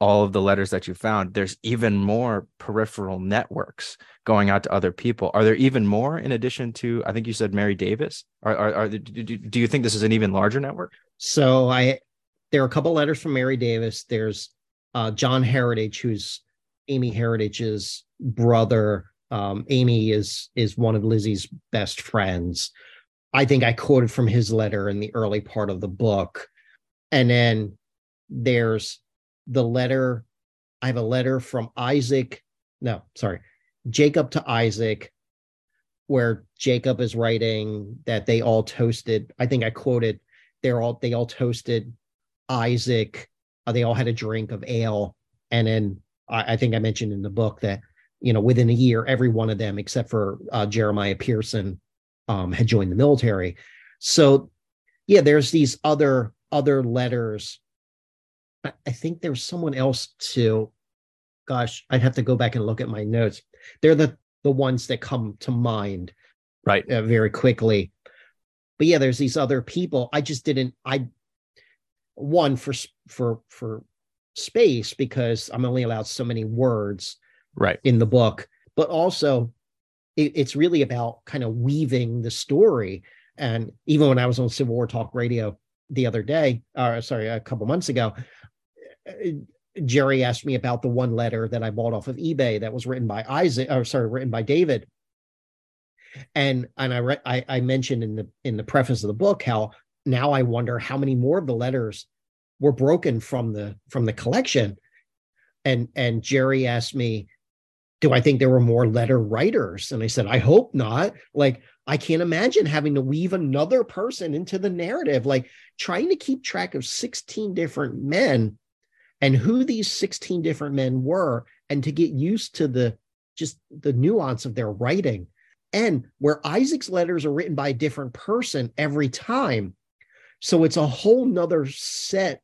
all of the letters that you found, there's even more peripheral networks going out to other people. Are there even more in addition to, I think you said Mary Davis? Are, are, are do you think this is an even larger network? So I, there are a couple letters from Mary Davis. There's uh, John Heritage, who's Amy Heritage's brother. Um, Amy is is one of Lizzie's best friends. I think I quoted from his letter in the early part of the book, and then there's the letter. I have a letter from Isaac. No, sorry, Jacob to Isaac, where Jacob is writing that they all toasted. I think I quoted they're all they all toasted Isaac. Uh, they all had a drink of ale, and then I, I, think I mentioned in the book that you know within a year, every one of them except for uh, Jeremiah Pearson um, had joined the military. So yeah, there's these other other letters I think there was someone else too. Gosh, I'd have to go back and look at my notes. They're the the ones that come to mind, right, uh, very quickly. But yeah, there's these other people. I just didn't. I one for for for space because I'm only allowed so many words, right, in the book. But also, it, it's really about kind of weaving the story. And even when I was on Civil War Talk Radio the other day, or sorry, a couple months ago, Uh, Jerry asked me about the one letter that I bought off of eBay that was written by Isaac, or sorry, written by David. And and I re- I, I mentioned in the in the preface of the book how now I wonder how many more of the letters were broken from the from the collection. And and Jerry asked me, do I think there were more letter writers? And I said, I hope not. Like, I can't imagine having to weave another person into the narrative, like trying to keep track of 16 different men and who these 16 different men were and to get used to the just the nuance of their writing. And where isaac's letters are written by a different person every time. So it's a whole nother set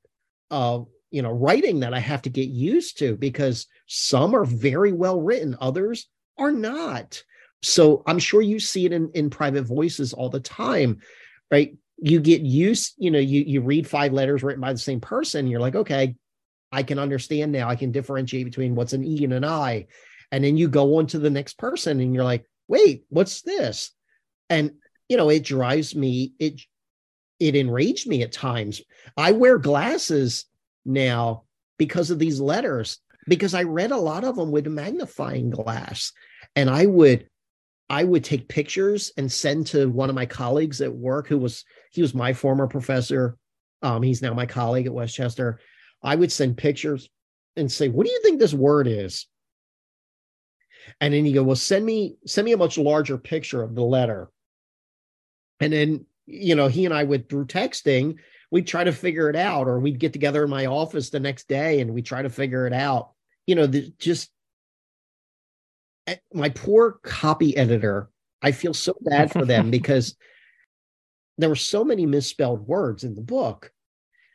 of you know writing that i have to get used to because some are very well written others are not. So i'm sure you see it in, in private voices all the time right? You get used you know you you read five letters written by the same person you're like okay I can understand now. I can differentiate between what's an E and an I. And then you go on to the next person and you're like, wait, what's this? And you know, it drives me, it it enraged me at times. I wear glasses now because of these letters, because I read a lot of them with a magnifying glass. And I would I would take pictures and send to one of my colleagues at work who was he was my former professor. Um, he's now my colleague at West Chester. I would send pictures and say, "What do you think this word is?" And then you go, "Well, send me send me a much larger picture of the letter." And then you know, he and I would through texting, we'd try to figure it out, or we'd get together in my office the next day and we try to figure it out. You know, the, just eh, my poor copy editor. I feel so bad for them *laughs* because there were so many misspelled words in the book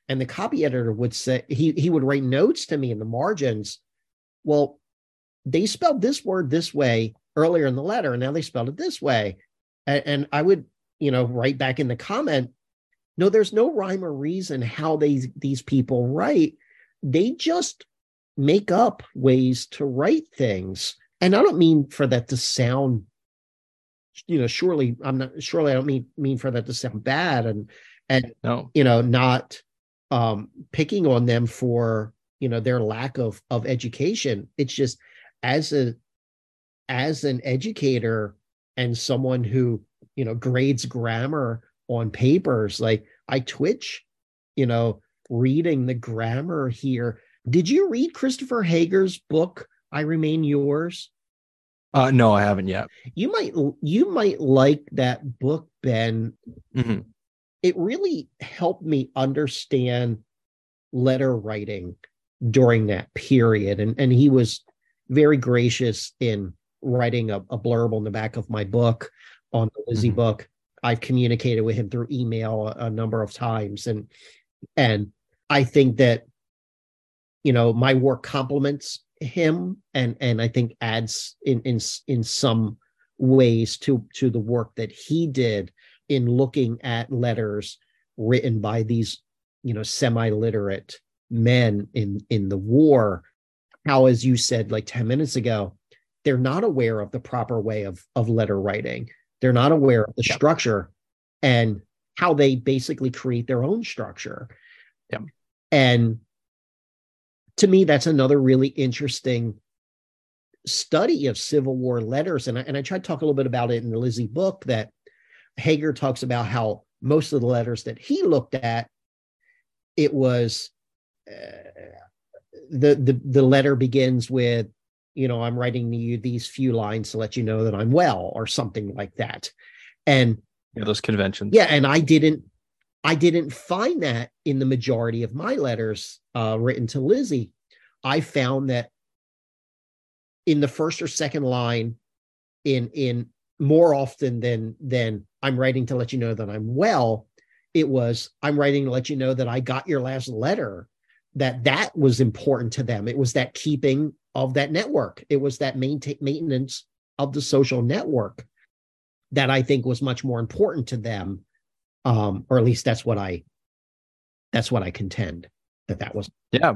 and the copy editor would say he he would write notes to me in the margins. Well they spelled this word this way earlier in the letter and now they spelled it this way. And, and i would you know write back in the comment no there's no rhyme or reason how these these people write. They just make up ways to write things. And I don't mean for that to sound, you know, surely I'm not surely I don't mean mean for that to sound bad and and no, you know, not um picking on them for you know their lack of of education. It's just as a as an educator and someone who you know grades grammar on papers like i twitch you know reading the grammar here did you read christopher hager's book i remain yours uh no i haven't yet you might you might like that book ben mm-hmm. It really helped me understand letter writing during that period and and he was very gracious in writing a, a blurb on the back of my book on the Lizzie mm-hmm. book. I've communicated with him through email a, a number of times, and and I think that you know my work complements him, and and I think adds in in in some ways to to the work that he did in looking at letters written by these you know semi-literate men in in the war how as you said like 10 minutes ago they're not aware of the proper way of of letter writing they're not aware of the structure and how they basically create their own structure. And to me, that's another really interesting study of Civil War letters. And I, and I tried to talk a little bit about it in the Lizzie book that Hager talks about how most of the letters that he looked at, it was uh, the, the the letter begins with you know, I'm writing to you these few lines to let you know that I'm well or something like that. And yeah, those conventions. Yeah. And I didn't, I didn't find that in the majority of my letters uh, written to Lizzie. I found that in the first or second line, in in more often than than I'm writing to let you know that I'm well, it was I'm writing to let you know that I got your last letter. That that was important to them. It was that keeping of that network. It was that maintain, maintenance of the social network that I think was much more important to them, um, or at least that's what I that's what I contend that that was. Yeah.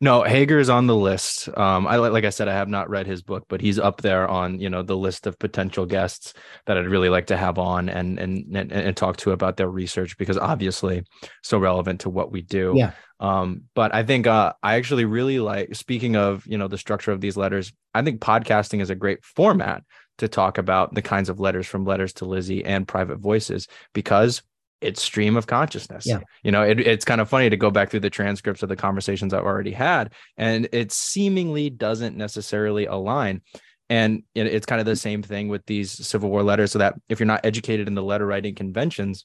No, Hager's on the list. Um, I like I said, I have not read his book, but he's up there on you know the list of potential guests that I'd really like to have on and and and, and talk to about their research because obviously so relevant to what we do. Yeah. Um, but I think uh, I actually really like speaking of you know the structure of these letters. I think podcasting is a great format to talk about the kinds of letters from letters to Lizzie and private voices because it's stream of consciousness. Yeah. You know, it, it's kind of funny to go back through the transcripts of the conversations I've already had, and it seemingly doesn't necessarily align. And it's kind of the same thing with these Civil War letters. So that if you're not educated in the letter writing conventions,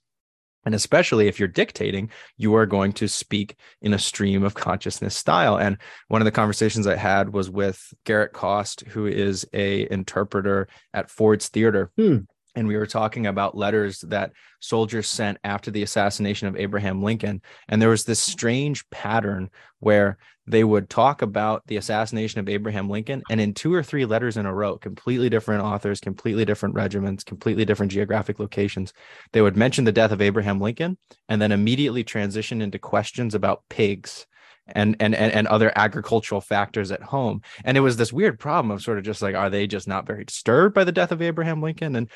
and especially if you're dictating, you are going to speak in a stream of consciousness style. And one of the conversations I had was with Garrett Cost, who is a interpreter at Ford's Theater. Hmm and we were talking about letters that soldiers sent after the assassination of Abraham Lincoln. And there was this strange pattern where they would talk about the assassination of Abraham Lincoln, and in two or three letters in a row, completely different authors, completely different regiments, completely different geographic locations, they would mention the death of Abraham Lincoln and then immediately transition into questions about pigs and and and, and other agricultural factors at home and it was this weird problem of sort of just like are they just not very disturbed by the death of abraham lincoln and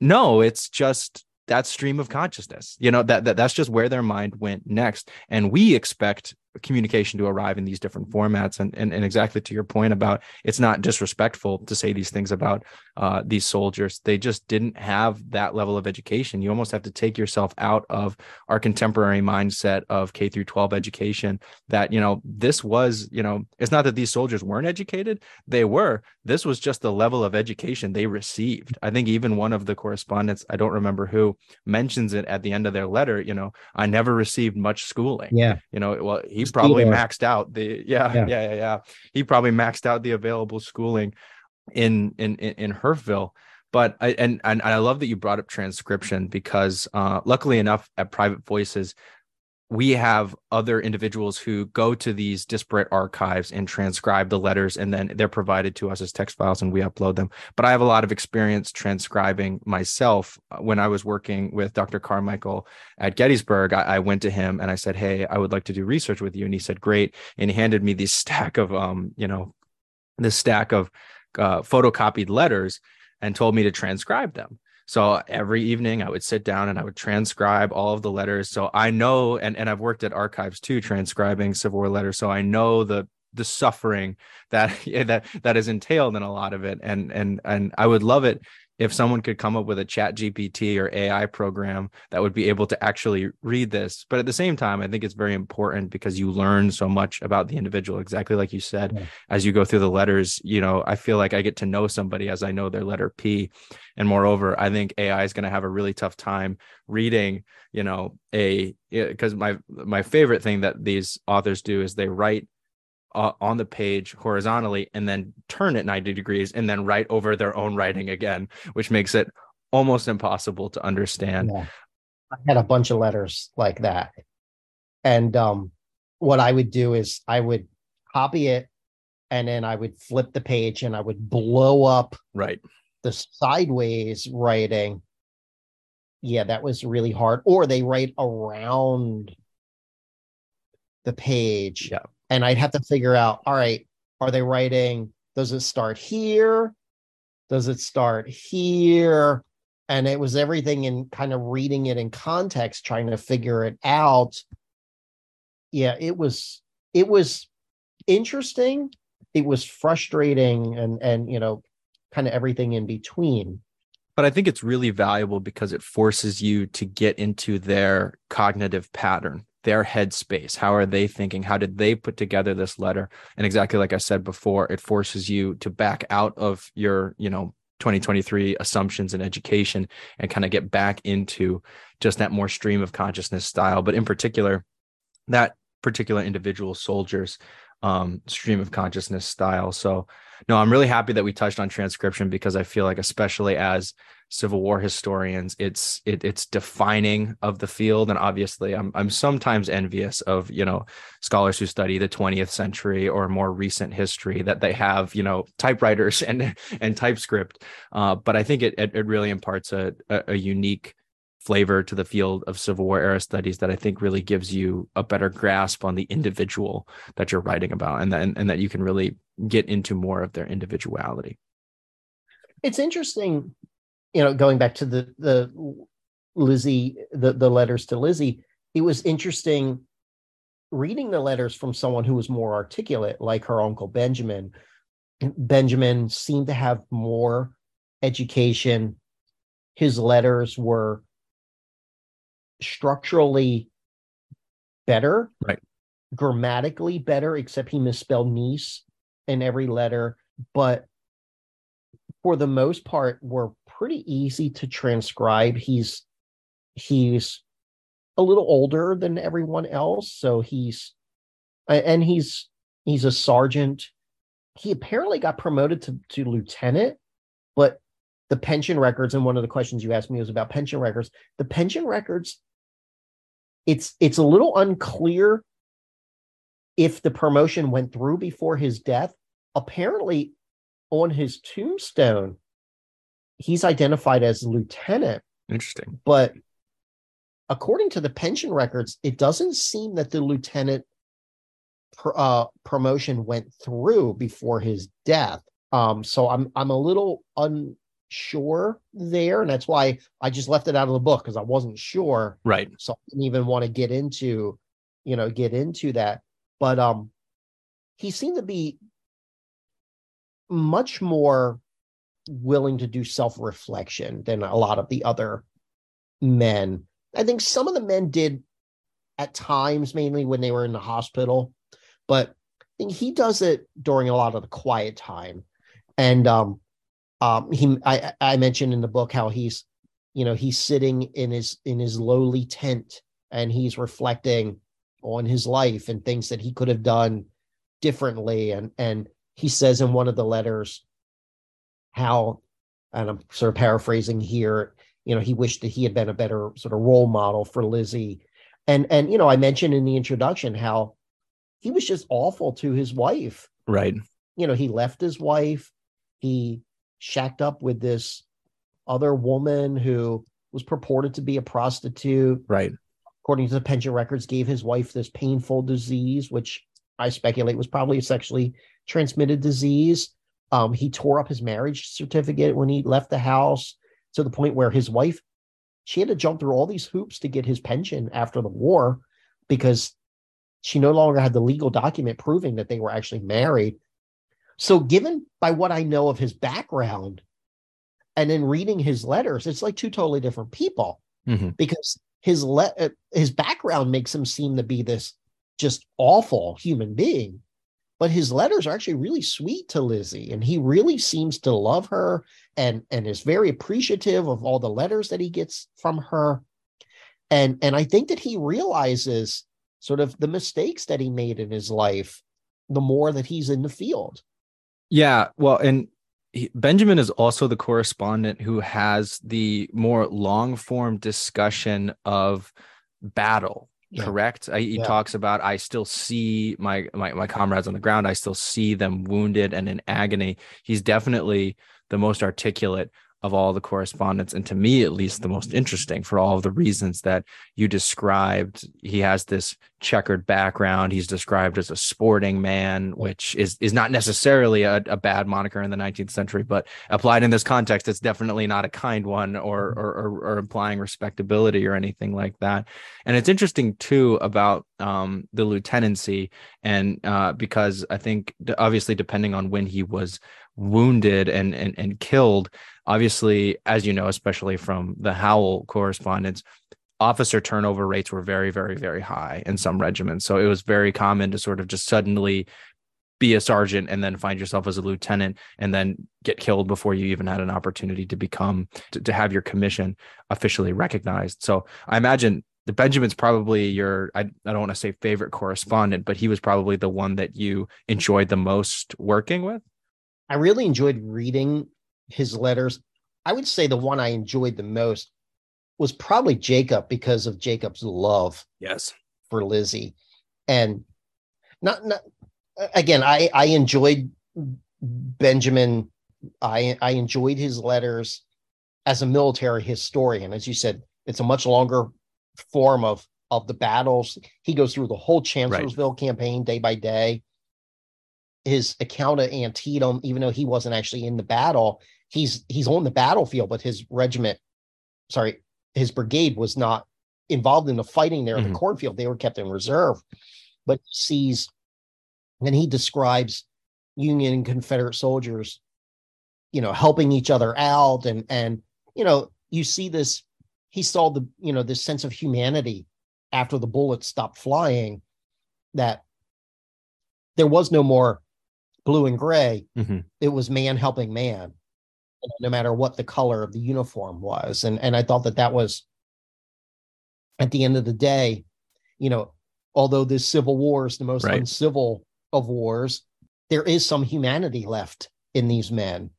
no, it's just that stream of consciousness. You know, that, that that's just where their mind went next. And we expect communication to arrive in these different formats. And, and and exactly to your point about it's not disrespectful to say these things about uh, these soldiers. They just didn't have that level of education. You almost have to take yourself out of our contemporary mindset of k through 12 education that you know this was you know it's not that these soldiers weren't educated. They were. This was just the level of education they received. I think even one of the correspondents i don't remember who mentions it at the end of their letter you know i never received much schooling. Yeah. You know well he probably maxed out the yeah, yeah, yeah, yeah, yeah. He probably maxed out the available schooling in in in, in Hurffville. But I and, and I love that you brought up transcription because uh, luckily enough at Private Voices, we have other individuals who go to these disparate archives and transcribe the letters and then they're provided to us as text files and we upload them. But i have a lot of experience transcribing myself. Uh, when i was working with dr carmichael at gettysburg I, I, went to him and i said hey i would like to do research with you. And he said great. And he handed me this *laughs* stack of um you know this stack of uh, photocopied letters and told me to transcribe them. So every evening I would sit down and I would transcribe all of the letters. So I know, and, and I've worked at archives too, transcribing Civil War letters. So I know the the suffering that *laughs* that that is entailed in a lot of it. And and and I would love it if someone could come up with a chat gpt or ai program that would be able to actually read this but at the same time i think it's very important because you learn so much about the individual exactly like you said yeah. as you go through the letters you know i feel like i get to know somebody as i know their letter p and moreover i think ai is going to have a really tough time reading you know a because my my favorite thing that these authors do is they write uh, on the page horizontally and then turn it 90 degrees and then write over their own writing again, which makes it almost impossible to understand. Yeah. I had a bunch of letters like that. And um, what I would do is I would copy it and then I would flip the page and I would blow up right the sideways writing. Yeah, that was really hard. Or they write around the page. Yeah and I'd have to figure out, all right, are they writing? Does it start here? Does it start here? And it was everything in kind of reading it in context, trying to figure it out. Yeah, it was it was interesting. It was frustrating and and you know, kind of everything in between but I think it's really valuable because it forces you to get into their cognitive pattern their headspace. How are they thinking? How did they put together this letter? And exactly like i said before it forces you to back out of your you know 2023 assumptions in education and kind of get back into just that more stream of consciousness style. But in particular that particular individual soldiers um, stream of consciousness style. So no i'm really happy that we touched on transcription because i feel like especially as Civil War historians. It's it, it's defining of the field, and obviously, I'm I'm sometimes envious of you know scholars who study the 20th century or more recent history that they have you know typewriters *laughs* and and typescript. Uh, but I think it, it, it really imparts a, a, unique flavor to the field of Civil War era studies that I think really gives you a better grasp on the individual that you're writing about, and that and that you can really get into more of their individuality. It's interesting you know, going back to the the Lizzie, the the letters to Lizzie, it was interesting reading the letters from someone who was more articulate, like her uncle Benjamin. Benjamin seemed to have more education. His letters were structurally better, right? Grammatically better, except he misspelled niece in every letter. But for the most part, were pretty easy to transcribe. He's he's a little older than everyone else, so he's and he's he's a sergeant. He apparently got promoted to, to lieutenant, but the pension records and one of the questions you asked me was about pension records. The pension records, it's it's a little unclear if the promotion went through before his death. Apparently, on his tombstone, he's identified as lieutenant. Interesting. But according to the pension records, it doesn't seem that the lieutenant pr- uh, promotion went through before his death. Um, so I'm I'm a little unsure there, and that's why I just left it out of the book because I wasn't sure. Right. So I didn't even want to get into, you know, get into that. But um, he seemed to be much more willing to do self reflection than a lot of the other men. I think some of the men did at times, mainly when they were in the hospital, but I think he does it during a lot of the quiet time. And um, um, he, I, I mentioned in the book how he's, you know, he's sitting in his in his lowly tent and he's reflecting on his life and things that he could have done differently. And and he says in one of the letters, how, and I'm sort of paraphrasing here, you know, he wished that he had been a better sort of role model for Lizzie. And and you know, I mentioned in the introduction how he was just awful to his wife. Right. You know, he left his wife, he shacked up with this other woman who was purported to be a prostitute. Right. According to the pension records, gave his wife this painful disease, which I speculate was probably sexually transmitted disease Um, he tore up his marriage certificate when he left the house to the point where his wife, she had to jump through all these hoops to get his pension after the war because she no longer had the legal document proving that they were actually married. So, given by what I know of his background and then reading his letters, it's like two totally different people Mhm. because his le- uh, his background makes him seem to be this just awful human being but his letters are actually really sweet to Lizzie and he really seems to love her and and is very appreciative of all the letters that he gets from her and and I think that he realizes sort of the mistakes that he made in his life the more that he's in the field Yeah, well, and Benjamin is also the correspondent who has the more long form discussion of battle. Yeah. Correct. I, he Yeah. talks about I still see my, my my comrades on the ground. I still see them wounded and in agony. He's definitely the most articulate of all the correspondence and to me, at least, the most interesting for all of the reasons that you described. He has this checkered background. He's described as a sporting man, which is is not necessarily a, a bad moniker in the 19th century, but applied in this context, it's definitely not a kind one or or, or, or implying respectability or anything like that. And it's interesting too about um, the lieutenancy, and uh, because I think obviously depending on when he was wounded and and and killed, obviously, as you know, especially from the Howell correspondence, officer turnover rates were very, very, very high in some regiments. So it was very common to sort of just suddenly be a sergeant and then find yourself as a lieutenant and then get killed before you even had an opportunity to become to, to have your commission officially recognized. So I imagine the Benjamin's probably your I, I don't want to say favorite correspondent, but he was probably the one that you enjoyed the most working with. I really enjoyed reading his letters. I would say the one I enjoyed the most was probably Jacob because of Jacob's love Yes. for Lizzie. And not, not again, I, I enjoyed Benjamin. I, I enjoyed his letters as a military historian. As you said, it's a much longer form of, of the battles. He goes through the whole Chancellorsville campaign day by day. His account of Antietam, even though he wasn't actually in the battle, he's he's on the battlefield, but his regiment, sorry, his brigade was not involved in the fighting there in Mhm. the cornfield. They were kept in reserve. But he sees, and he describes Union and Confederate soldiers, you know, helping each other out, and and you know, you see this. He saw the you know this sense of humanity after the bullets stopped flying. That there was no more blue and gray. Mhm. It was man helping man, no matter what the color of the uniform was. And and I thought that that was at the end of the day, you know, although this civil war is the most Right. uncivil of wars, there is some humanity left in these men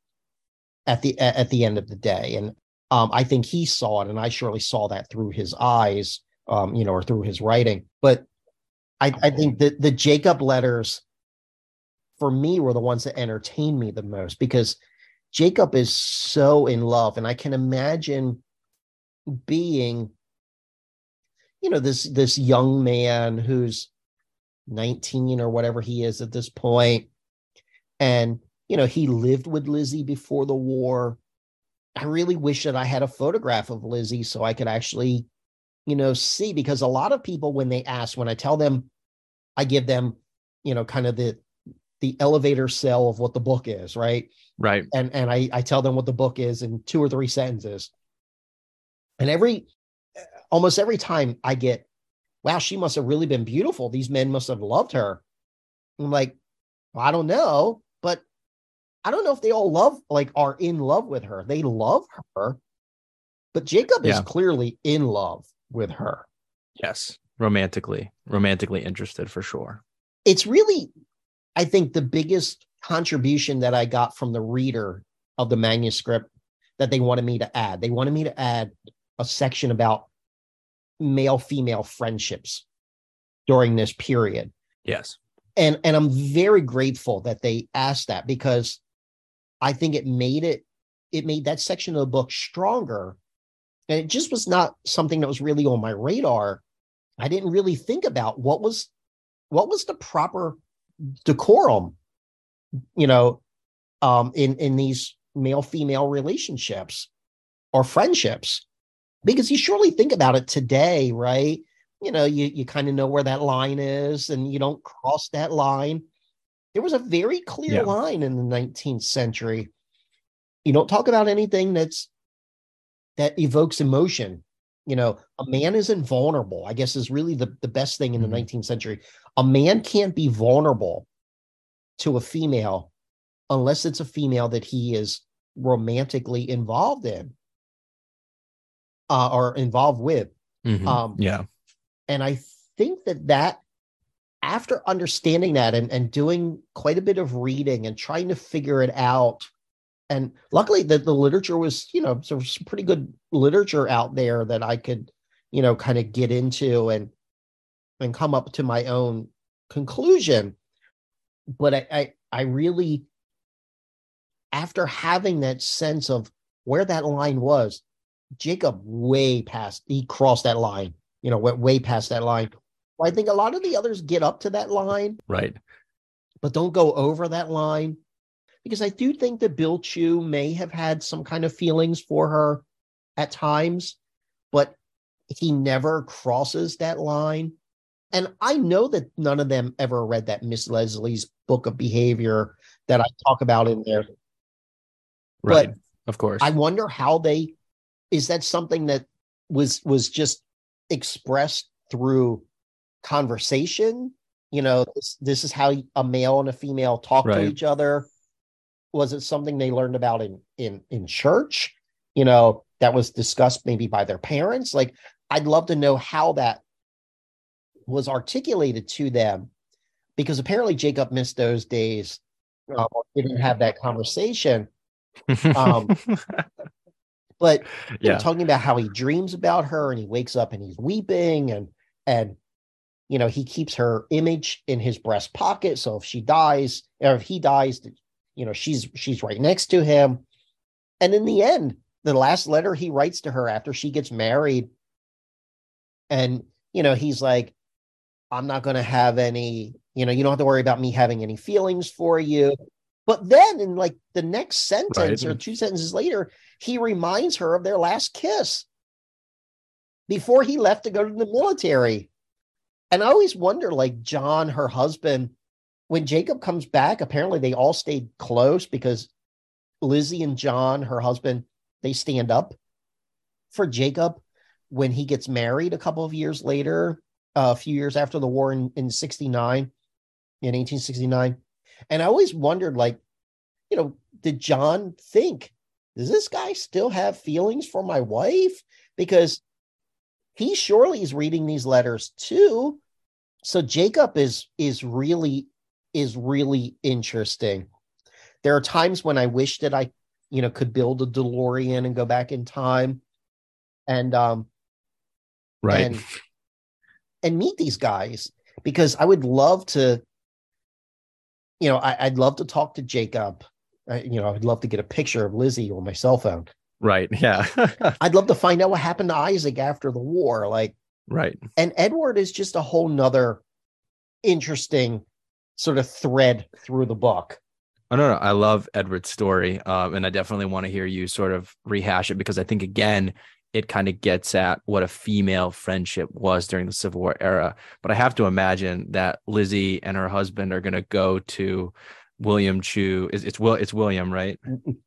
at the at at the end of the day. And um, I think he saw it, and I surely saw that through his eyes, um, you know, or through his writing. But I, I think that the Jacob letters for me were the ones that entertained me the most because Jacob is so in love, and I can imagine being, you know, this this young man who's 19 or whatever he is at this point, and you know, he lived with Lizzie before the war. I really wish that I had a photograph of Lizzie so I could actually, you know, see because a lot of people when they ask, when I tell them, I give them, you know, kind of the the elevator sell of what the book is, right? Right. and and I I tell them what the book is in two or three sentences. And every almost every time I get, wow, she must have really been beautiful. These men must have loved her. I'm like, well, I don't know, but I don't know if they all love like are in love with her. They love her, but Jacob is clearly in love with her. Yes. Romantically, romantically interested for sure. it's really i think the biggest contribution that i got from the reader of the manuscript that they wanted me to add they wanted me to add a section about male female friendships during this period. Yes. and and i'm very grateful that they asked that because i think it made it it made that section of the book stronger. And it just was not something that was really on my radar. I didn't really think about what was what was the proper decorum you know um, in in these male female relationships or friendships. Because you surely think about it today right? You know you you kind of know where that line is and you don't cross that line. There was a very clear yeah. line in the 19th century. You don't talk about anything that's that evokes emotion you know a man is invulnerable i guess is really the, the best thing in the mm-hmm. 19th century a man can't be vulnerable to a female unless it's a female that he is romantically involved in uh, or involved with mm-hmm. um, yeah and i think that that after understanding that and, and doing quite a bit of reading and trying to figure it out and luckily that the literature was you know some pretty good literature out there that i could you know kind of get into and and come up to my own conclusion. But I, I i really after having that sense of where that line was jacob way past he crossed that line you know went way past that line. I think a lot of the others get up to that line. Right. But don't go over that line because I do think that Bill Chew may have had some kind of feelings for her at times, but he never crosses that line. And I know that none of them ever read that Miss Leslie's book of behavior that I talk about in there. Right. But of course. I wonder how they is that something that was was just expressed through conversation? You know, this, this is how a male and a female talk right. to each other was it something they learned about in in in church? You know that was discussed maybe by their parents? Like i'd love to know how that was articulated to them because apparently jacob missed those days uh, didn't have that conversation. Um, *laughs* but yeah. Know, talking about how he dreams about her and he wakes up and he's weeping and and you know he keeps her image in his breast pocket. So if she dies or if he dies you know she's she's right next to him. And in the end the last letter he writes to her after she gets married and you know he's like i'm not going to have any you know you don't have to worry about me having any feelings for you. But then in like the next sentence right. or two sentences later he reminds her of their last kiss before he left to go to the military. And i always wonder like john her husband when Jacob comes back, apparently they all stayed close because Lizzie and John, her husband, they stand up for Jacob when he gets married a couple of years later, uh, a few years after the war in, in 69, in 1869. And I always wondered, like, you know, did John think, does this guy still have feelings for my wife? Because he surely is reading these letters too. So Jacob is is really is really interesting. There are times when I wish that I, you know, could build a DeLorean and go back in time and um right and, and meet these guys because I would love to you know, I, would love to talk to Jacob. I, you know, I'd love to get a picture of Lizzie on my cell phone. Right. *laughs* Yeah. *laughs* I'd love to find out what happened to Isaac after the war. Like, right. And Edward is just a whole nother interesting sort of thread through the book. Oh no, no, I love Edward's story, um, and I definitely want to hear you sort of rehash it because I think again, it kind of gets at what a female friendship was during the Civil War era. But I have to imagine that Lizzie and her husband are going to go to William Chew. It's it's Will it's William, right?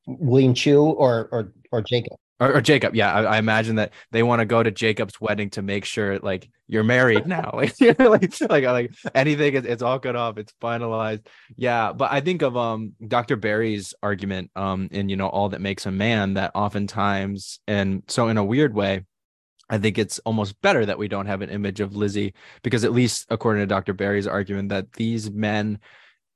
William Chew or or or Jacob or, or Jacob. Yeah, I, I, imagine that they want to go to Jacob's wedding to make sure like you're married now. *laughs* like, like, like, like anything, it's, it's all cut off. It's finalized. Yeah, but I think of um Dr. Berry's argument um in you know all that makes a man that oftentimes and so in a weird way. I think it's almost better that we don't have an image of Lizzie because, at least according to Dr. Berry's argument, that these men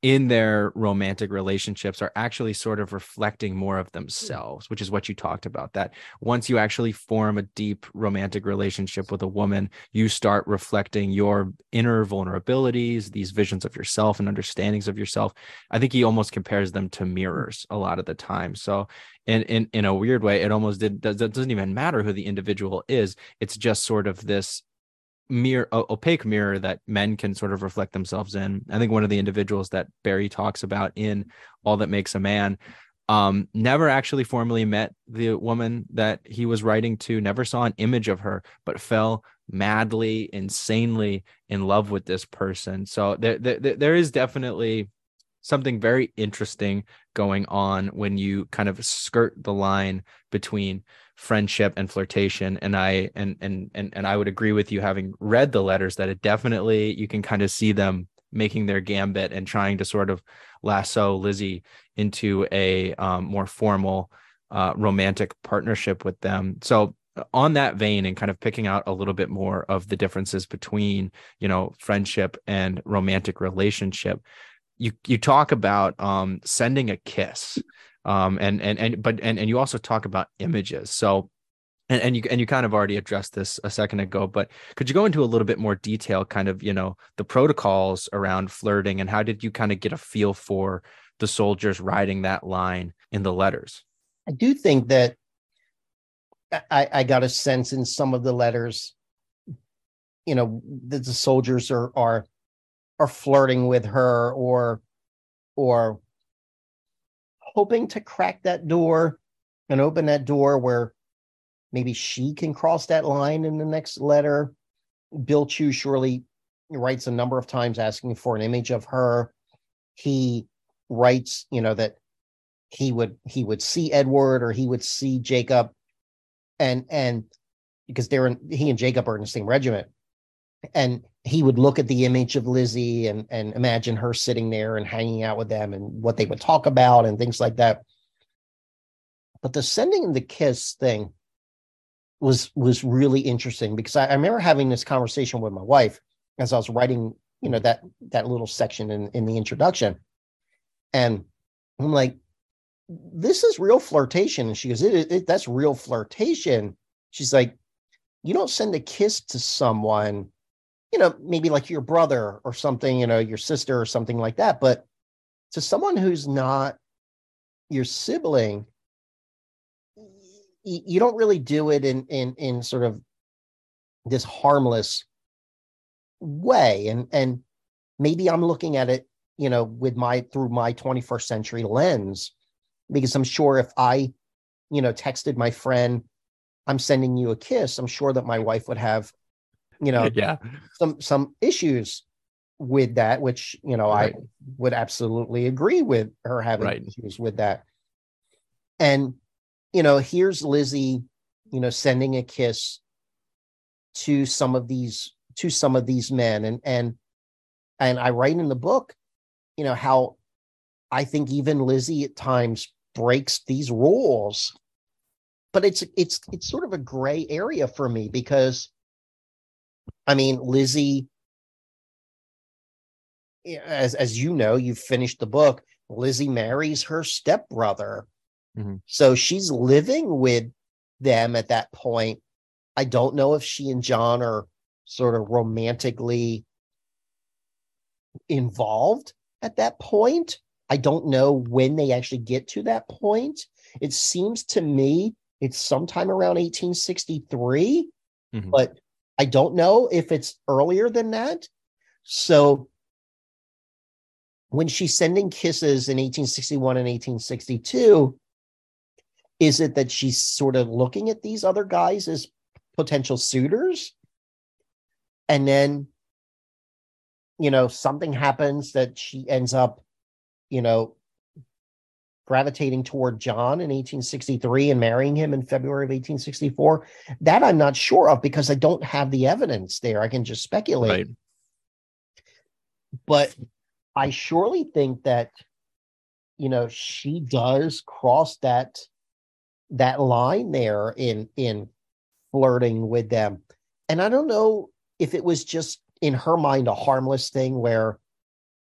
in their romantic relationships are actually sort of reflecting more of hmm. themselves, which is what you talked about. That once you actually form a deep romantic relationship with a woman, you start reflecting your inner vulnerabilities, these visions of yourself and understandings of yourself. I think he almost compares them to mirrors a lot of the time. So, in in in a weird way, it almost did, does, doesn't even matter who the individual is. It's just sort of this mirror opaque mirror that men can sort of reflect themselves in. I think one of the individuals that berry talks about in all that makes a man um never actually formally met the woman that he was writing to never saw an image of her but fell madly insanely in love with this person. So there there, there is definitely something very interesting going on when you kind of skirt the line between friendship and flirtation. And i and and and, and i would agree with you having read the letters that it definitely you can kind of see them making their gambit and trying to sort of lasso lizzie into a um, more formal uh, romantic partnership with them. So on that vein and kind of picking out a little bit more of the differences between you know friendship and romantic relationship you you talk about um sending a kiss um, and and and but and and you also talk about images. So and, and you and you kind of already addressed this a second ago, but could you go into a little bit more detail, kind of you know the protocols around flirting and how did you kind of get a feel for the soldiers riding that line in the letters? I do think that I, I got a sense in some of the letters, you know, that the soldiers are are are flirting with her or or hoping to crack that door and open that door where maybe she can cross that line in the next letter. Bill Chew surely writes a number of times asking for an image of her. He writes, you know, that he would he would see Edward or he would see Jacob, and and because they're in, he and Jacob are in the same regiment, and he would look at the image of Lizzie and and imagine her sitting there and hanging out with them and what they would talk about and things like that. But the sending the kiss thing was was really interesting because I, I remember having this conversation with my wife as I was writing, you know, that that little section in, in the introduction. And I'm like, this is real flirtation. And she goes, it, it, that's real flirtation. She's like, you don't send a kiss to someone you know, maybe like your brother or something, you know, your sister or something like that. But to someone who's not your sibling, you don't really do it in in in sort of this harmless way and and maybe i'm looking at it you know with my through my 21st century lens because i'm sure if i you know texted my friend i'm sending you a kiss i'm sure that my wife would have you know *laughs* yeah some some issues with that which you know right. i would absolutely agree with her having right. issues with that and you know here's lizzie you know sending a kiss to some of these to some of these men and and and i write in the book you know how i think even lizzie at times breaks these rules but it's it's it's sort of a gray area for me because I mean, Lizzie, as as you know, you've finished the book. Lizzie marries her stepbrother, mm-hmm. so she's living with them at that point. I don't know if she and John are sort of romantically involved at that point. I don't know when they actually get to that point. It seems to me it's sometime around 1863, mm-hmm. but I don't know if it's earlier than that. So when she's sending kisses in 1861 and 1862, is it that she's sort of looking at these other guys as potential suitors? And then, you know, something happens that she ends up, you know, gravitating toward John in 1863 and marrying him in February of 1864. That I'm not sure of because I don't have the evidence there. I can just speculate. Right. But I surely think that you know she does cross that that line there in in flirting with them. And I don't know if it was just in her mind a harmless thing where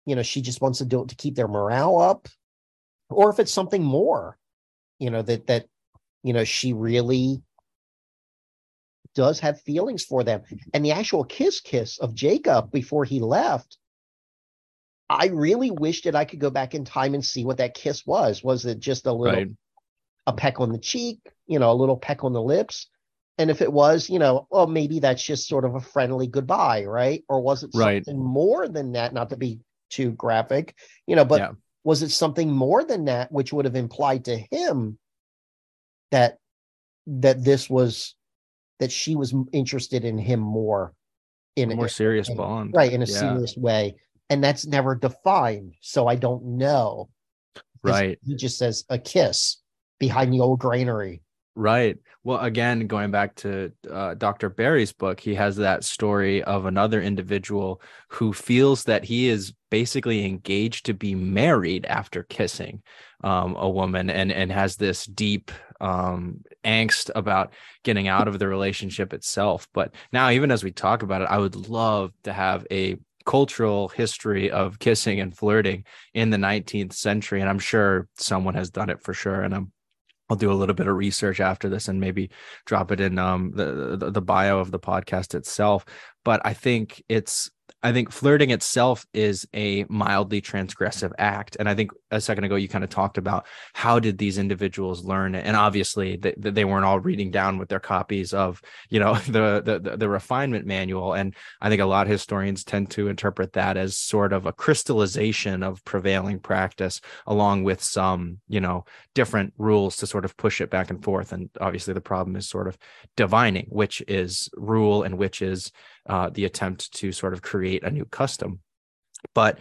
you know she just wants to do it to keep their morale up or if it's something more you know that that you know she really does have feelings for them and the actual kiss kiss of jacob before he left i really wish that i could go back in time and see what that kiss was was it just a little right. a peck on the cheek you know a little peck on the lips and if it was, you know, well, maybe that's just sort of a friendly goodbye, right? Or was it Right. something more than that? Not to be too graphic, you know, but Yeah. Was it something more than that, which would have implied to him that that this was that she was interested in him more in A more serious in- bond. right in a Yeah. serious way, and that's never defined. So I don't know. Right. He just says a kiss behind the old granary. Right. Well, again, going back to uh, Dr. Berry's book, he has that story of another individual who feels that he is basically engaged to be married after kissing um, a woman and, and has this deep um, angst about getting out of the relationship itself. But now, even as we talk about it, I would love to have a cultural history of kissing and flirting in the 19th century. And I'm sure someone has done it for sure. And I'm I'll do a little bit of research after this and maybe drop it in um, the, the the bio of the podcast itself. But I think it's I think flirting itself is a mildly transgressive act, and I think a second ago you kind of talked about how did these individuals learn it, and obviously they, they weren't all reading down with their copies of you know *laughs* the, the the refinement manual, and I think a lot of historians tend to interpret that as sort of a crystallization of prevailing practice, along with some you know different rules to sort of push it back and forth. And obviously, the problem is sort of divining which is rule and which is uh, the attempt to sort of create a new custom. But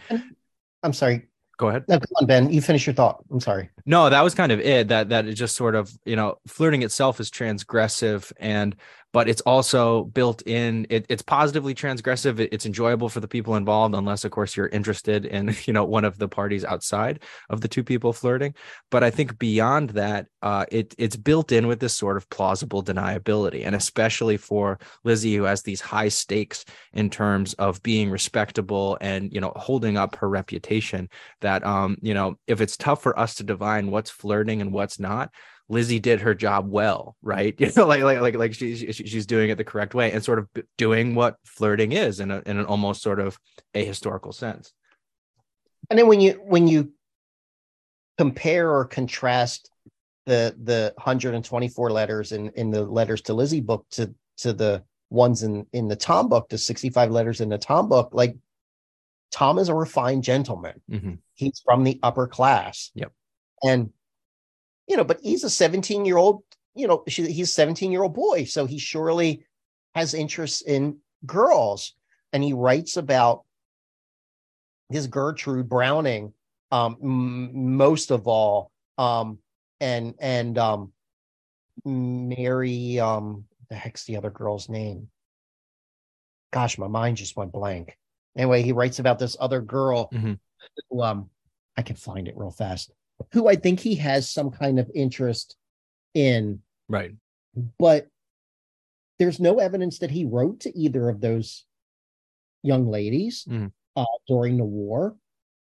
I'm sorry. Go ahead. No, come on, Ben. You finish your thought. I'm sorry. No, that was kind of it. That that it just sort of you know flirting itself is transgressive and but it's also built in. It, it's positively transgressive. It- it's enjoyable for the people involved, unless of course you're interested in *laughs* you know one of the parties outside of the two people flirting. But I think beyond that, uh, it it's built in with this sort of plausible deniability, and especially for Lizzie, who has these high stakes in terms of being respectable and you know holding up her reputation that um you know if it's tough for us to divine what's flirting and what's not Lizzie did her job well right *laughs* you know like like like like she, she she's doing it the correct way and sort of doing what flirting is in a in an almost sort of a historical sense And then when you when you compare or contrast the the 124 letters in in the letters to Lizzie book to to the ones in in the Tom book, the 65 letters in the Tom book, like Tom is a refined gentleman. Mhm. He's from the upper class. Yep. And you know, but he's a 17 year old, you know, she, he's a 17 year old boy. So he surely has interests in girls. And he writes about his Gertrude Browning, um, m- most of all, um, and and um, Mary, um, the heck's the other girl's name? Gosh, my mind just went blank. Anyway, he writes about this other girl Mhm. who, um, I can find it real fast, who I think he has some kind of interest in, right. But there's no evidence that he wrote to either of those young ladies Mhm. uh, during the war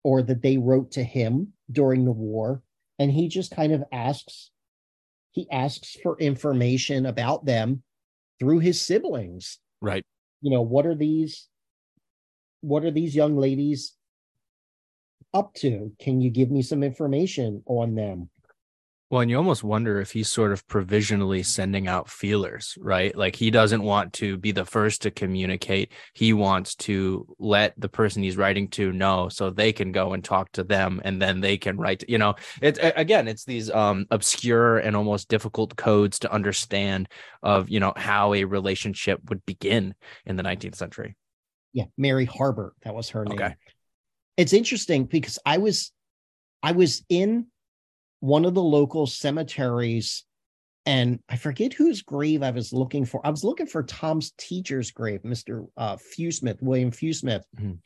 or that they wrote to him during the war. And he just kind of asks he asks for information about them through his siblings. Right. You know what are these what are these young ladies up to can you give me some information on them Well, and you almost wonder if he's sort of provisionally sending out feelers, right? Like he doesn't want to be the first to communicate. He wants to let the person he's writing to know so they can go and talk to them and then they can write, you know, it's again, it's these um obscure and almost difficult codes to understand of, you know, how a relationship would begin in the 19th century. yeah mary harbert that was her name Okay. It's interesting because i was i was in one of the local cemeteries and i forget whose grave i was looking for. I was looking for tom's teacher's grave mr uh fewsmith william fewsmith. Mhm.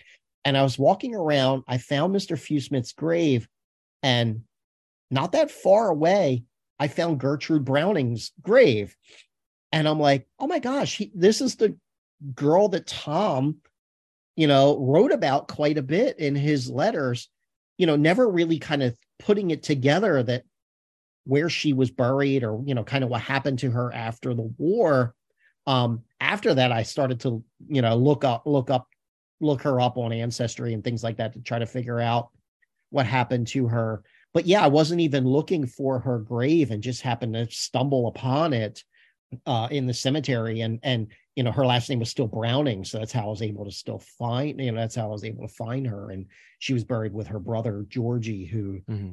and i was walking around i found mr fewsmith's grave and not that far away i found gertrude browning's grave. And i'm like oh my gosh he, this is the girl that tom you know wrote about quite a bit in his letters you know never really kind of putting it together that where she was buried or you know kind of what happened to her after the war. Um after that i started to you know look up look up look her up on ancestry and things like that to try to figure out what happened to her. But yeah i wasn't even looking for her grave and just happened to stumble upon it uh, in the cemetery, and and you know her last name was still Browning, so that's how I was able to still find. You know, that's how I was able to find her, and she was buried with her brother Georgie, who mm-hmm.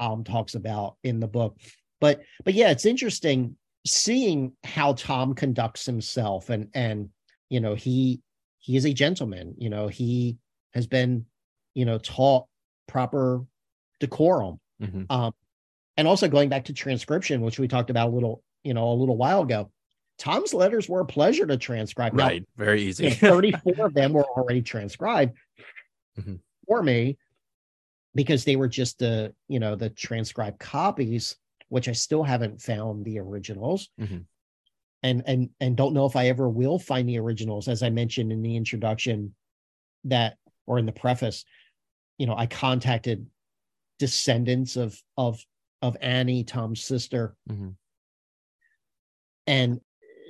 Tom talks about in the book. But but yeah, it's interesting seeing how Tom conducts himself, and and you know he he is a gentleman. You know he has been you know taught proper decorum. Mm-hmm. Um, and also going back to transcription, which we talked about a little, you know, a little while ago. Tom's letters were a pleasure to transcribe. Right, now, very easy. you know, 34 of them were already transcribed mm-hmm. for me because they were just the, you know, the transcribed copies, which I still haven't found the originals. Mm-hmm. And and and don't know if I ever will find the originals, as I mentioned in the introduction that or in the preface, you know, I contacted descendants of of of Annie, Tom's sister. Mm-hmm. And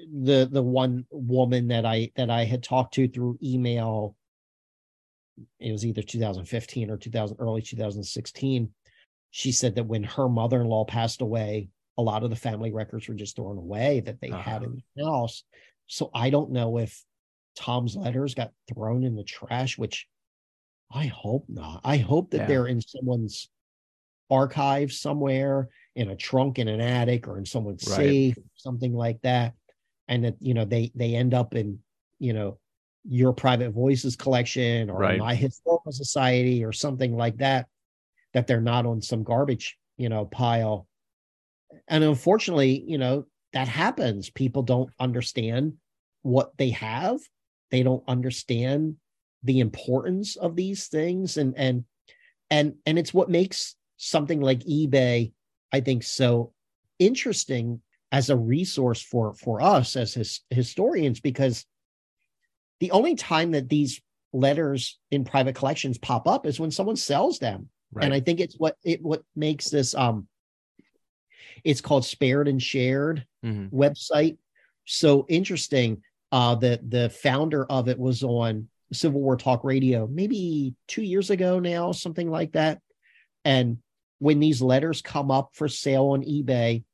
the the one woman that I that I had talked to through email, it was either 2015 or 2000 early 2016. She said that when her mother-in-law passed away, a lot of the family records were just thrown away that they uh-huh. had in the house. So I don't know if Tom's letters got thrown in the trash, which I hope not. I hope that yeah. they're in someone's archive somewhere in a trunk in an attic or in someone's right. safe, something like that. And that, you know, they they end up in, you know, your private voices collection or right. my historical society or something like that, that they're not on some garbage, you know, pile. And unfortunately, you know, that happens. People don't understand what they have. They don't understand the importance of these things and and and and it's what makes something like eBay, I think, so interesting as a resource for for us as his, historians because the only time that these letters in private collections pop up is when someone sells them right. and i think it's what it what makes this um it's called spared and shared mm-hmm. website so interesting uh the the founder of it was on civil war talk radio maybe two years ago now something like that and when these letters come up for sale on eBay,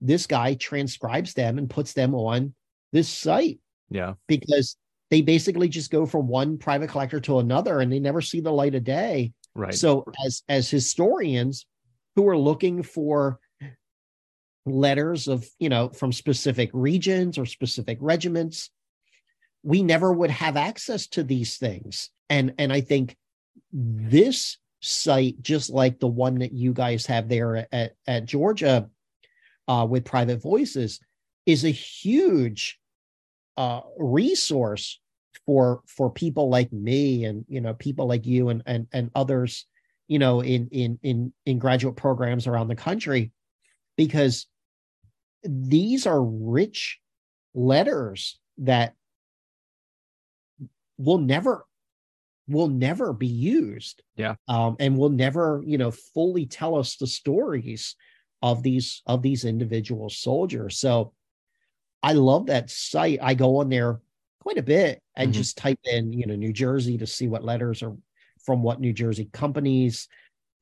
this guy transcribes them and puts them on this site. Yeah. Because they basically just go from one private collector to another and they never see the light of day. Right. So as as historians who are looking for letters of, you know, from specific regions or specific regiments, we never would have access to these things. And and I think this site, just like the one that you guys have there at, at Georgia uh, with Private Voices, is a huge uh, resource for for people like me and you know people like you and and and others you know in in in in graduate programs around the country because these are rich letters that will never will never be used. Yeah. Um, and will never, you know, fully tell us the stories of these of these individual soldiers. So I love that site. I go on there quite a bit and mm-hmm. just type in, you know, New Jersey to see what letters are from what New Jersey companies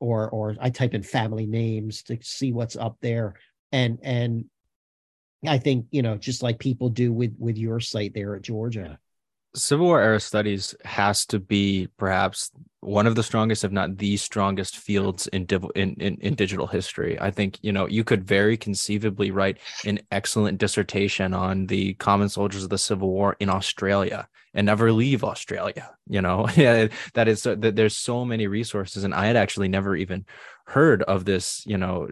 or or I type in family names to see what's up there. And and I think, you know, just like people do with with your site there at Georgia. Civil War era studies has to be perhaps one of the strongest, if not the strongest, fields in, in, in, in digital history. I think you know you could very conceivably write an excellent dissertation on the common soldiers of the Civil War in Australia and never leave Australia. You know, *laughs* yeah, that is that there's so many resources, and I had actually never even heard of this, you know,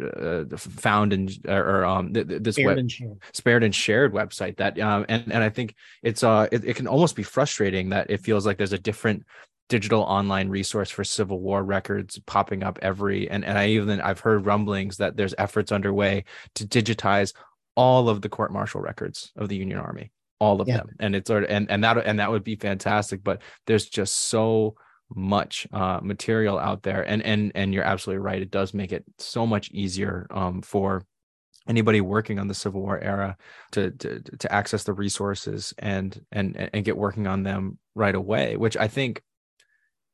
uh, found and or um this spared, web, and shared. spared and shared website that um and and I think it's uh it, it can almost be frustrating that it feels like there's a different digital online resource for civil war records popping up every and and I even I've heard rumblings that there's efforts underway to digitize all of the court martial records of the Union Army all of yeah. them and it's sort of and and that and that would be fantastic but there's just so much uh, material out there and and and you're absolutely right it does make it so much easier um, for anybody working on the civil war era to, to to access the resources and and and get working on them right away which i think